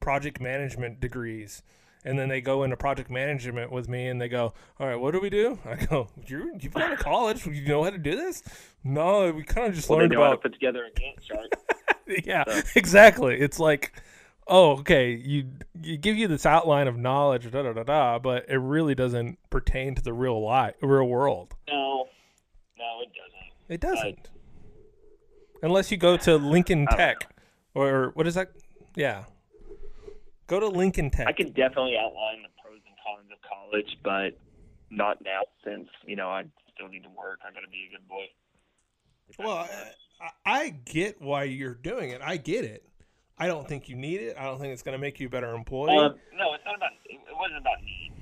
project management degrees and then they go into project management with me and they go all right what do we do? <laughs> I go you you've gone to college. You know how to do this? No we kind of just Well, learned know how to put together a Gantt chart. <laughs> yeah <laughs> exactly. It's like oh okay you you give you this outline of knowledge da da da da but it really doesn't pertain to the real life real world. No, no, it doesn't. it doesn't. Unless you go to lincoln tech or what is that? Yeah go to lincoln tech I could definitely outline the pros and cons of college, but not now since you know I still need to work. I got to be a good boy. Well, I, I get why you're doing it. I get it. I don't think you need it. I don't think it's going to make you a better employee. Um, no, it's not about. It, wasn't about me.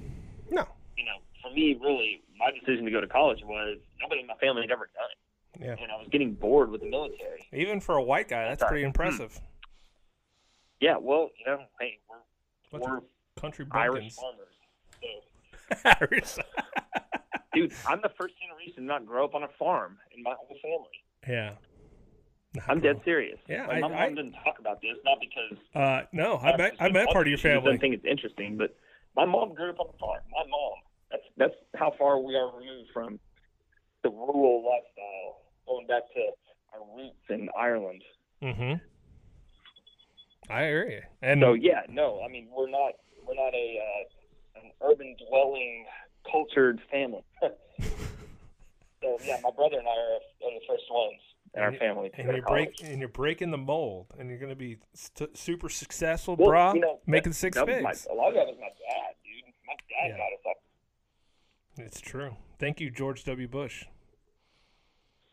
no. You know, for me, really, my decision to go to college was nobody in my family had ever done it, Yeah. and I was getting bored with the military. Even for a white guy, that's Sorry. pretty impressive. Yeah, well, you know, hey, we're we're country Irish bumpkins. farmers. So, <laughs> Irish. <laughs> dude, I'm the first generation to not grow up on a farm in my whole family. yeah. I'm dead serious. Yeah, Like, I- my mom I- didn't talk about this, not because Uh, no, I met I met part of your family. doesn't think it's interesting, but my mom grew up on a farm. My mom. That's that's how far we are removed from the rural lifestyle, going back to our roots in Ireland. Mm-hmm. I agree. And So yeah, no, I mean we're not we're not a uh, an urban dwelling cultured family. <laughs> so yeah, my brother and I are, are the first ones in our you- family and go to you break college. and you're breaking the mold, and you're going to be st- super successful, Well, brah, you know, making six my- figs. a lot of that was my dad, dude. My dad Yeah. got us up. It's true. Thank you, George W. Bush.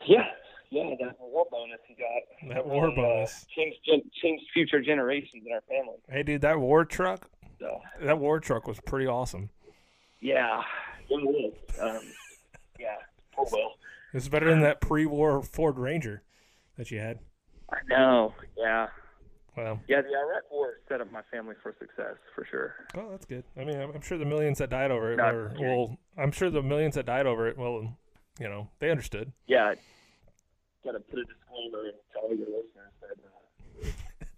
Yeah, yeah, that war bonus he got. That war really, bonus. Uh, changed, gen- changed future generations in our family. Hey, dude, that war truck, So that war truck was pretty awesome. yeah, it was. Um, yeah, poor Will. It's better than that pre-war Ford Ranger that you had. I know. Yeah, Well, yeah. The Iraq War set up my family for success for sure. oh, that's good. I mean, I'm I'm sure the millions that died over it Not were well. I'm sure the millions that died over it. Well, you know, they understood. Yeah. Gotta put a disclaimer and tell all your listeners that uh,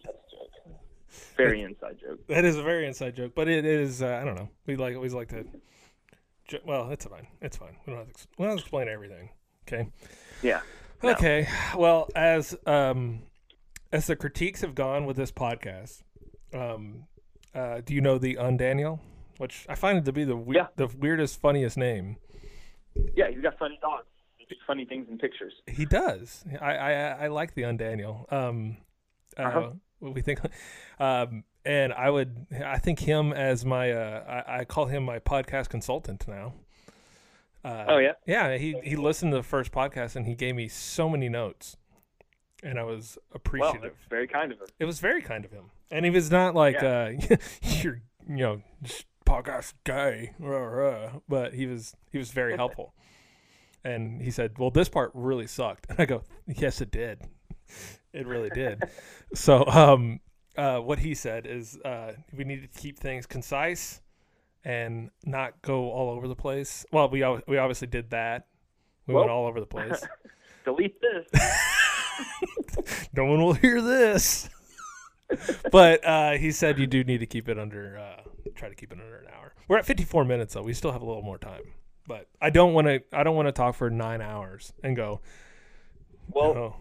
that's a joke. Very inside joke. That is a very inside joke, but it is. Uh, I don't know. We like always like to. jo- Well, it's fine. It's fine. We don't have to. ex- We don't have to explain everything. Okay. Yeah. No. Okay. Well, as um, as the critiques have gone with this podcast, um, uh, do you know the Undaniel? Which I find it to be the we- Yeah. the weirdest, funniest name. Yeah, he's got funny dogs. Funny things in pictures. He does. I I, I like the Undaniel. Um, uh, Uh-huh. what we think, um, and I would I think him as my uh, I, I call him my podcast consultant now. Uh, Oh yeah. yeah. He he listened to the first podcast and he gave me so many notes, and I was Well, appreciative. that's very kind of him. it was very kind of him, and he was not like uh, <laughs> you're you know just podcast rah," but he was he was very <laughs> helpful. And he said, "Well, this part really sucked." <laughs> And I go, "Yes, it did. It really did." <laughs> so, um, uh, what he said is, uh, we need to keep things concise and not go all over the place. Well, we we obviously did that. We went all over the place. <laughs> Delete this. no one will hear this. but uh, he said you do need to keep it under, uh, try to keep it under an hour. We're at 54 minutes though. We still have a little more time. But I don't want to. I don't want to talk for nine hours and go. Well, oh.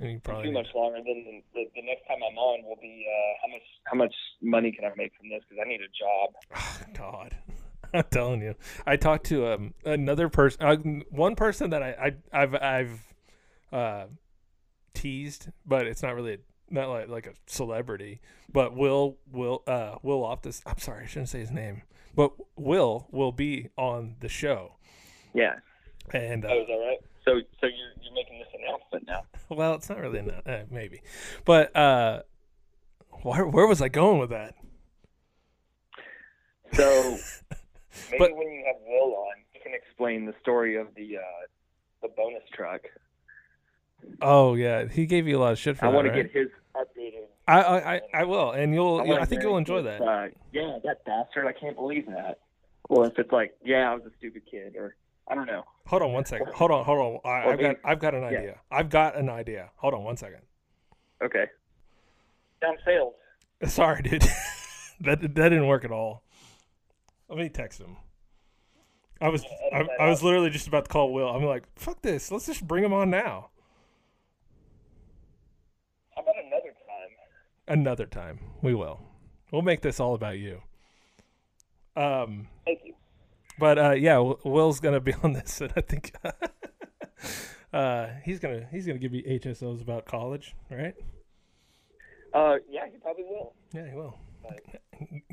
And you probably too much longer. Then the, the next time I'm on will be uh, how much how much money can I make from this? Because I need a job. <sighs> God, <laughs> I'm telling you. I talked to um, another person, uh, one person that I, I I've I've uh, teased, but it's not really not like like a celebrity. But Will Will uh, Will Optus. I'm sorry, I shouldn't say his name. But Will will be on the show, Yeah. and uh, Oh, is that right? So so you're you're making this announcement now. <laughs> well, it's not really not uh, maybe, but uh, where where was I going with that? So <laughs> maybe But- when you have Will on, you can explain the story of the uh, the bonus truck. Oh yeah, he gave you a lot of shit for I that. want to get his updated. I, I I I will, and you'll. I think you'll enjoy that. Uh, yeah, that bastard! I can't believe that. Or if it's like, yeah, I was a stupid kid, or I don't know. Hold on one second. <laughs> Hold on, hold on. I, I've got I've got an yeah. idea. I've got an idea. Hold on one second. Okay. Down failed. <laughs> Sorry, dude. <laughs> that that didn't work at all. Let me text him. I was I, I was literally just about to call Will. I'm like, fuck this. Let's just bring him on now. How about another time? Another time. We will. We'll make this all about you. Um Thank you. But uh, yeah, Will's gonna be <laughs> on this, and I think <laughs> uh, he's gonna he's gonna give you HSOs about college, right? Uh, yeah, he probably will. Yeah, he will. But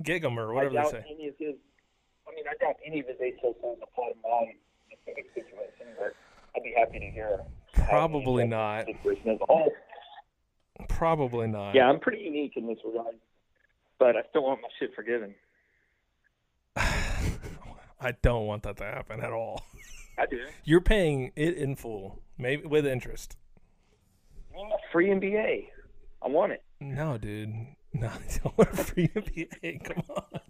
Gig 'em or whatever they say. any of his. I mean, I doubt any of his HSOs apply to my specific situation, but I'd be happy to hear. Probably not. Situation as a whole. Probably not. Yeah, I'm pretty unique in this regard, but I still want my shit forgiven. <sighs> I don't want that to happen at all. I do. You're paying it in full, maybe with interest. Free MBA. I want it. No, dude. <laughs> No, I don't want a free MBA. Come on.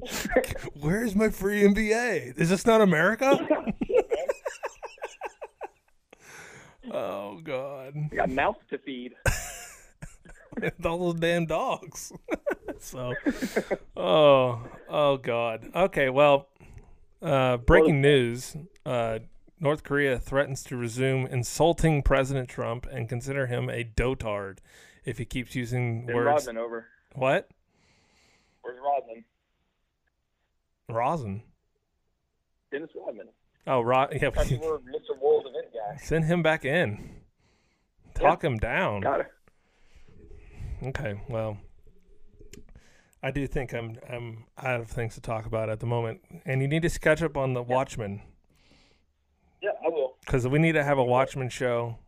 <laughs> Where's my free MBA? Is this not America? <laughs> oh God. I got mouth to feed. with <laughs> all those damn dogs. <laughs> so, oh, oh God. Okay, well, uh, breaking news: uh, North Korea threatens to resume insulting President Trump and consider him a dotard if he keeps using Send words. Rodman over. What? Where's Rodman? Rosin. Dennis Rodman. Oh, Ro- <laughs> yeah. Mr. World event guy. Send him back in. Talk him down. Got it. Okay, well, I do think I'm I'm out of things to talk about at the moment, and you need to catch up on the Watchmen Yeah, I will. because we need to have a Watchmen show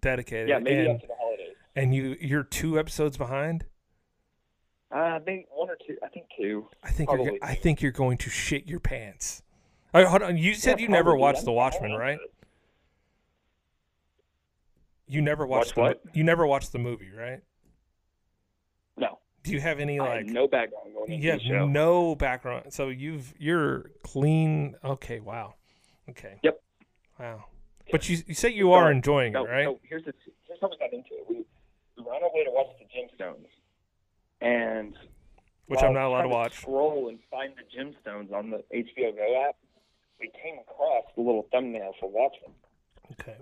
dedicated. Yeah, maybe and after the holidays. and you you're two episodes behind. Uh, I think one or two. I think two. I think you're I think you're going to shit your pants. Oh, hold on, you said Yeah, you never watched the Watchmen, right? You never watched Watch the what? you never watched the movie, right? No, Do you have any like had no background going into the show. no background, so you've you're clean. Okay, wow. Okay. Yep. Wow. But you you say you are enjoying no, it, right? no, here's the here's how we got into it. We we were on our way to watch the Gemstones, and Which I'm not allowed to watch. Scroll and find the Gemstones on the HBO Go app. We came across the little thumbnail for Watchmen, Okay.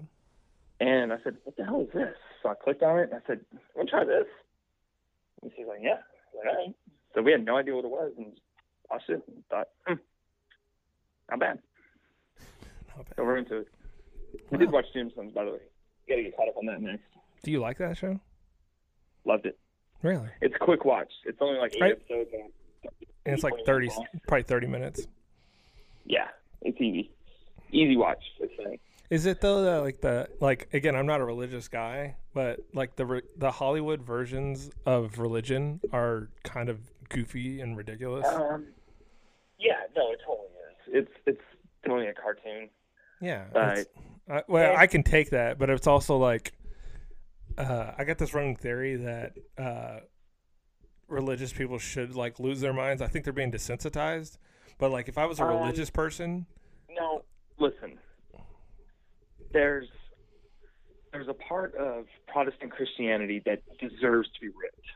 and I said, "What the hell is this?" So I clicked on it, and I said, "Want to try this?" And she's like, "Yeah." Like, All right. So we had no idea what it was, and watched it, and thought, hmm, "Not bad." Not bad. So we're into it. We did watch Gemstones, by the way. You gotta get caught up on that next. Do you like that show? Loved it. Really? It's a quick watch. It's only like eight Right. episodes. And And it's like thirty, long. probably thirty minutes. Yeah, it's easy. Easy watch. Is it though that like the like again? I'm not a religious guy, but like the re- the Hollywood versions of religion are kind of goofy and ridiculous. um, yeah, no, it totally is. It's it's totally a cartoon. Yeah. Right. I, well, I can take that, but it's also like uh, I got this running theory that uh, religious people should like lose their minds. I think they're being desensitized. But like, if I was a Um, religious person, No, listen. There's there's a part of Protestant Christianity that deserves to be ripped,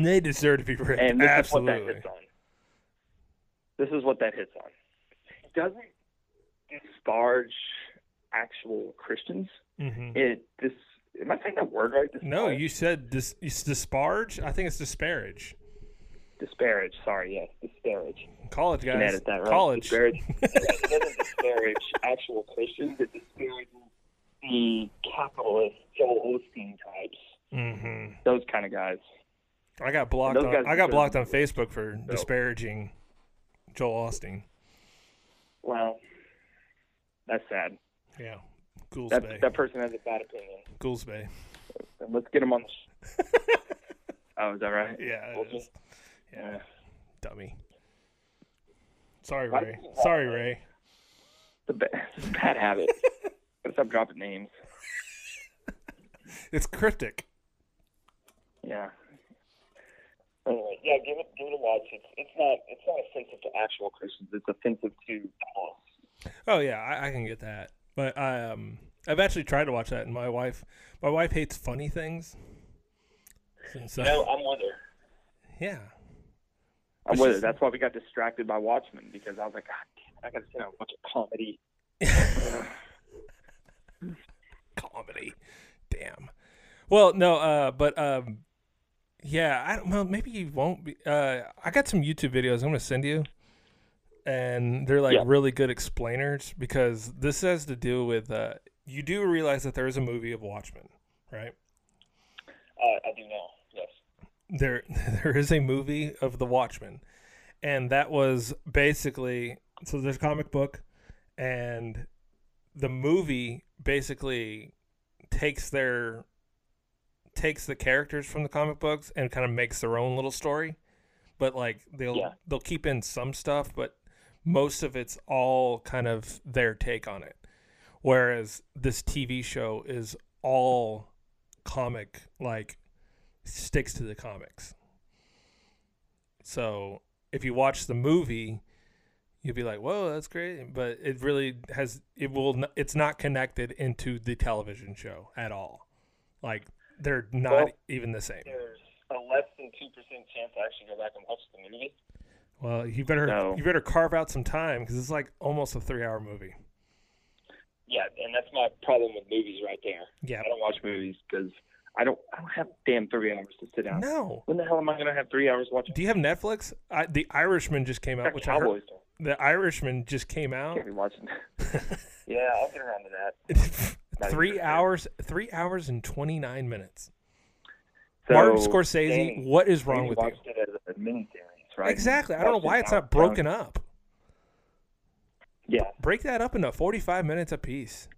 <laughs> they deserve to be ripped. and this is what that Absolutely. hits on. This is what that hits on. It doesn't disparage actual Christians. hmm It this am I saying that word right? No, you said dis- it's disparage. I think it's disparage. Disparage. Sorry, yes, disparage. College guys. edit that, right? College. Disparage. it <laughs> doesn't disparage actual Christians. It disparages the capitalist Joel Osteen types. hmm Those kind of guys. I got blocked. On, I got blocked on Facebook for disparaging Joel Osteen. Well, that's sad. Yeah, Ghouls That Bay. that person has a bad opinion. Ghouls Bay. Let's get him on the. Sh- <laughs> oh, is that right? Yeah, Well, is. Yeah, dummy. Sorry, Why Ray. did you have Sorry. Ray. It's a, ba- it's a bad habit. <laughs> Gotta stop dropping names. It's cryptic. Yeah. Anyway, yeah, give it give it a watch. It's it's not it's not offensive to actual Christians. It's offensive to us. Oh yeah, I, I can get that. But I um, I've actually tried to watch that, and my wife, my wife hates funny things. And So, No, I'm with her. yeah, I'm But with she's- her. That's why we got distracted by Watchmen because I was like, God damn it, I gotta sit down and watch a comedy. <laughs> comedy. Damn. Well, no, uh, but um, yeah, I don't know. Maybe you won't be. Uh, I got some YouTube videos I'm gonna send you, and they're like Yeah. really good explainers because this has to do with. Uh, you do realize that there is a movie of Watchmen, right? Uh, I do know. There <laughs> there is a movie of the Watchmen, and that was basically so there's a comic book, and the movie basically takes their takes the characters from the comic books and kind of makes their own little story, but like they'll Yeah. they'll keep in some stuff, but most of it's all kind of their take on it. Whereas this TV show is all comic like sticks to the comics. So if you watch the movie, you'll be like, "Whoa, that's great!" But it really has it will it's not connected into the television show at all. Like they're not Well- even the same. There's a less than two percent chance I actually go back and watch the movie. Well, you better No. you better carve out some time because it's like almost a three hour movie. Yeah, and that's my problem with movies right there. Yeah. I don't watch movies because I don't I don't have damn three hours to sit down. No. When the hell am I gonna have three hours watching? Do you have Netflix? I, the Irishman just came out, which I heard. Cowboys. The Irishman just came out. Can't be watching. <laughs> yeah, I'll get around to that. <laughs> Three hours, three hours and twenty nine minutes. So, Martin Scorsese, Danny, what is wrong Danny with you? watched it as a miniseries, right? Exactly. I don't know why it's not broken up. Yeah, Break that up into 45 minutes a apiece.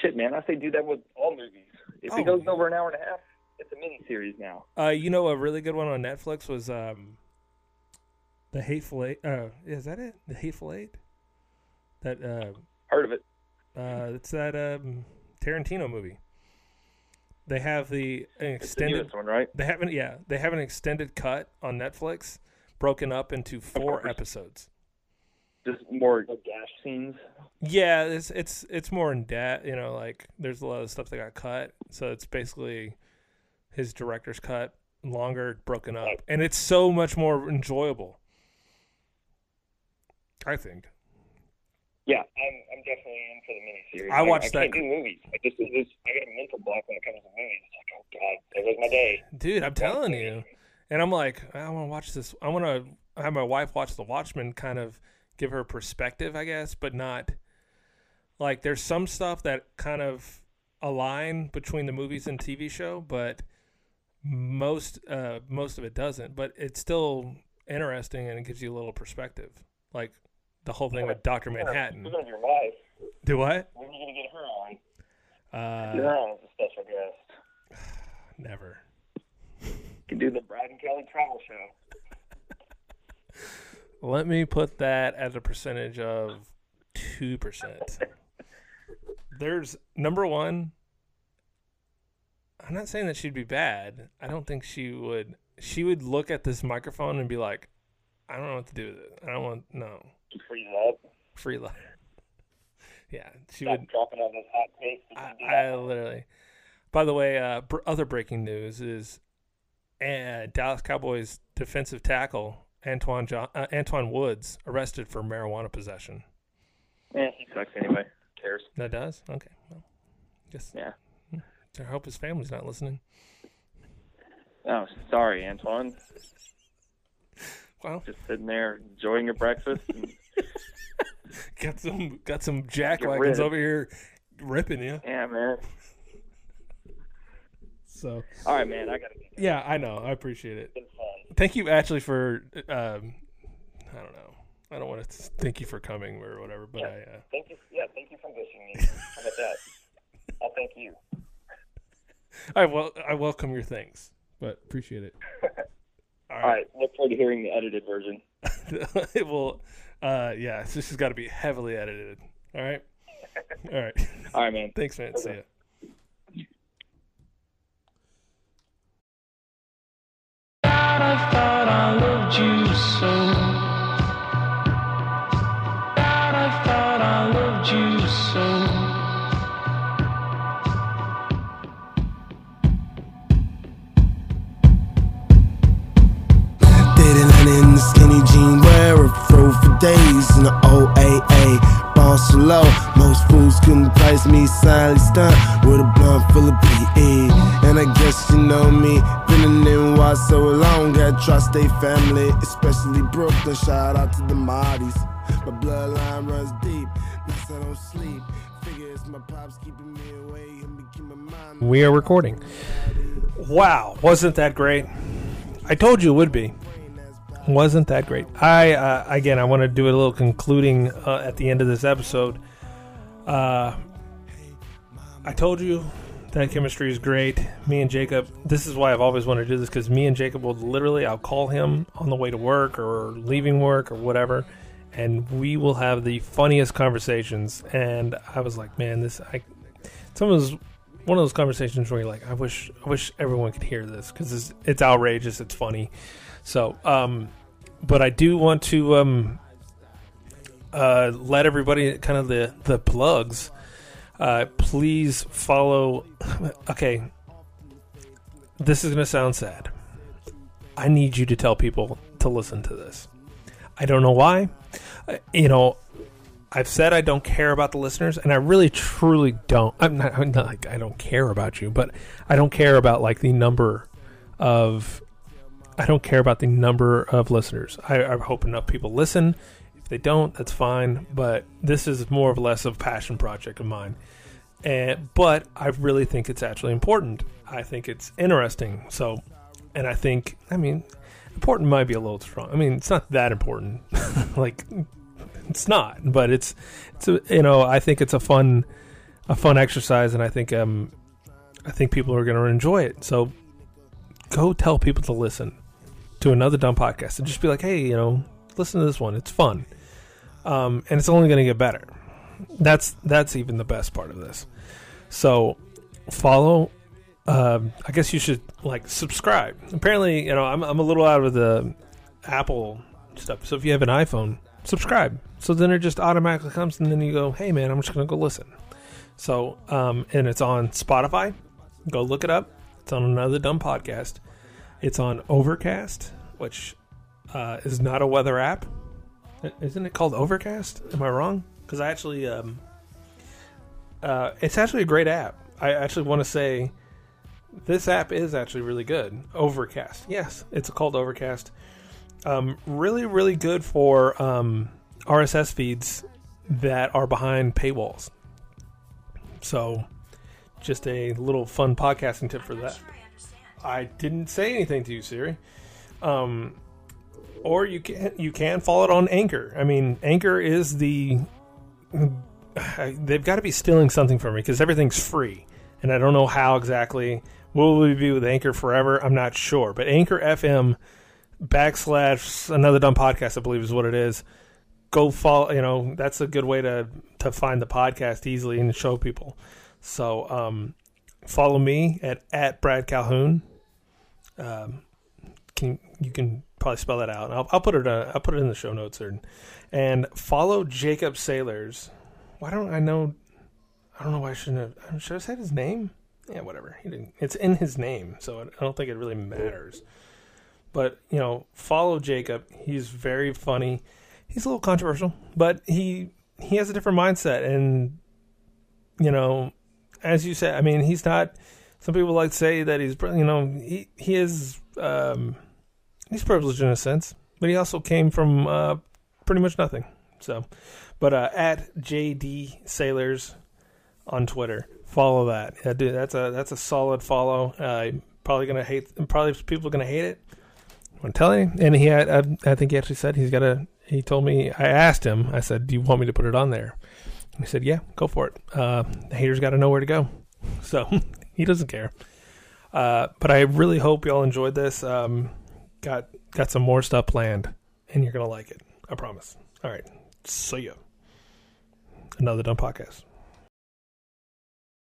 shit, man. I say do that with all movies. If Oh, it goes over an hour and a half, it's a mini series now. Uh, you know, a really good one on Netflix was um, The Hateful Eight. Uh, is that it? The Hateful Eight? That, uh, Heard of it? uh, it's that um, Tarantino movie. They have the an It's the extended. one, right? They haven't, yeah, they have an extended cut on Netflix, broken up into four episodes. Just more dash scenes. Yeah, it's it's it's more in depth. You know, like there's a lot of stuff that got cut, so it's basically his director's cut, longer, broken up, and it's so much more enjoyable. I think. Yeah, I'm I'm definitely in for the miniseries. I watched I, that- can't do movies. I just just I got a mental block when it comes to movies. It's like, oh god, there goes my day. Dude, I'm telling you. And I'm like, I want to watch this. I want to have my wife watch The Watchmen, kind of give her perspective, I guess, but not like there's some stuff that kind of align between the movies and TV show, but most uh, most of it doesn't. But it's still interesting and it gives you a little perspective, like the whole thing with Doctor Manhattan. Speaking of your wife, Do what? when are you gonna get her on? Uh, You're on as a special guest. <sighs> never. You can do the Brad and Kelly travel show. <laughs> Let me put that as a percentage of two percent. There's number one. I'm not saying that she'd be bad. I don't think she would. She would look at this microphone and be like, "I don't know what to do with it. I don't want no Freeze up. free life." yeah, she Stop would. dropping on those hot takes. I, I literally. By the way, uh, br- other breaking news is uh, Dallas Cowboys defensive tackle Antwaun jo- uh, Antwaun Woods arrested for marijuana possession. Eh, he sucks anyway. Who cares? That does? Okay. Well, guess Yeah. I hope his family's not listening. Oh, sorry, Antwaun. Well, Just sitting there enjoying your breakfast. <laughs> Got some got some jack wagons over here ripping you. yeah, man. So All right, man. I gotta get yeah, I know. I appreciate it. It's been fun. Thank you actually for um, I don't know. I don't want to thank you for coming or whatever, but I uh, Thank you. Yeah, thank you for wishing me. <laughs> How about that? I'll thank you. I well I welcome your thanks, but appreciate it. <laughs> All All right. right. Look forward to hearing the edited version. <laughs> it will. Uh, yeah, this has got to be heavily edited. All right. All right. All right, man. Thanks, man. See ya. I thought I loved you so. Long. Got trust they family, especially Brooklyn. Shout out to the Mahdi's. My bloodline runs deep, nights I don't sleep. Figure my pops keeping me away and keep my mind. We are recording. Wow, wasn't that great? I told you it would be. Wasn't that great? I uh, again, I want to do a little concluding uh, at the end of this episode. Uh, I told you that chemistry is great. Me and Jacob. This is why I've always wanted to do this because me and Jacob will literally. I'll call him on the way to work or leaving work or whatever, and we will have the funniest conversations. And I was like, man, this I. Some of those one of those conversations where you're like, I wish, I wish everyone could hear this because it's, it's outrageous, it's funny. So, um, but I do want to um, uh, let everybody kind of the the plugs. Uh, please follow. Okay, this is gonna sound sad. I need you to tell people to listen to this. I don't know why. Uh, you know, I've said I don't care about the listeners, and I really truly don't. I'm not, I'm not like I don't care about you, but I don't care about like the number of. I don't care about the number of listeners. I, I hope enough people listen. If they don't, that's fine. But this is more or less of a passion project of mine. And but I really think it's actually important. I think it's interesting. So, and I think I mean, important might be a little strong. I mean, it's not that important. <laughs> like it's not, but it's it's a, you know I think it's a fun a fun exercise, and I think um I think people are going to enjoy it. So go tell people to listen to another dumb podcast and just be like, hey, you know, listen to this one. It's fun, um, and it's only going to get better. That's that's even the best part of this. So follow. Um, I guess you should like subscribe. Apparently, you know, I'm I'm a little out of the Apple stuff. So if you have an iPhone, subscribe. So then it just automatically comes, and then you go, hey man, I'm just gonna go listen. So, um, and it's on Spotify. Go look it up. It's on another dumb podcast. It's on Overcast, which uh, is not a weather app. Isn't it called Overcast? Am I wrong? Because I actually, um, uh, it's actually a great app. I actually want to say this app is actually really good. Overcast. Yes, it's called Overcast. Um, really, really good for um, RSS feeds that are behind paywalls. So, just a little fun podcasting tip for that. I didn't say anything to you, Siri. Um, or you can you can follow it on Anchor. I mean, Anchor is the <sighs> they've got to be stealing something from me because everything's free, and I don't know how exactly. Will we be with Anchor forever? I'm not sure, but Anchor FM backslash another dumb podcast, I believe, is what it is. Go follow. You know, that's a good way to to find the podcast easily and show people. So, um, follow me at at Brad Calhoun. Um, can you can probably spell that out. I'll, I'll put it. Uh, I'll put it in the show notes. Or, and follow Jacob Sailors. Why don't I know? I don't know why I shouldn't have. Should I said his name? Yeah, whatever. He didn't. It's in his name, so I don't think it really matters. But you know, follow Jacob. He's very funny. He's a little controversial, but he he has a different mindset, and you know, as you said, I mean, he's not. Some people like to say that he's, you know, he he is um, he's privileged in a sense, but he also came from uh, pretty much nothing. So, but uh, at JD Sailors on Twitter, follow that. Yeah, dude, that's a that's a solid follow. Uh, probably gonna hate. Probably people gonna hate it. I'm telling you. And he had, I, I think he actually said he's got a. He told me. I asked him. I said, "Do you want me to put it on there?" He said, "Yeah, go for it." Uh, the haters got to know where to go, so <laughs> he doesn't care. Uh, but I really hope y'all enjoyed this. Um, got got some more stuff planned, and you're gonna like it. I promise. All right, see ya. Another dumb podcast.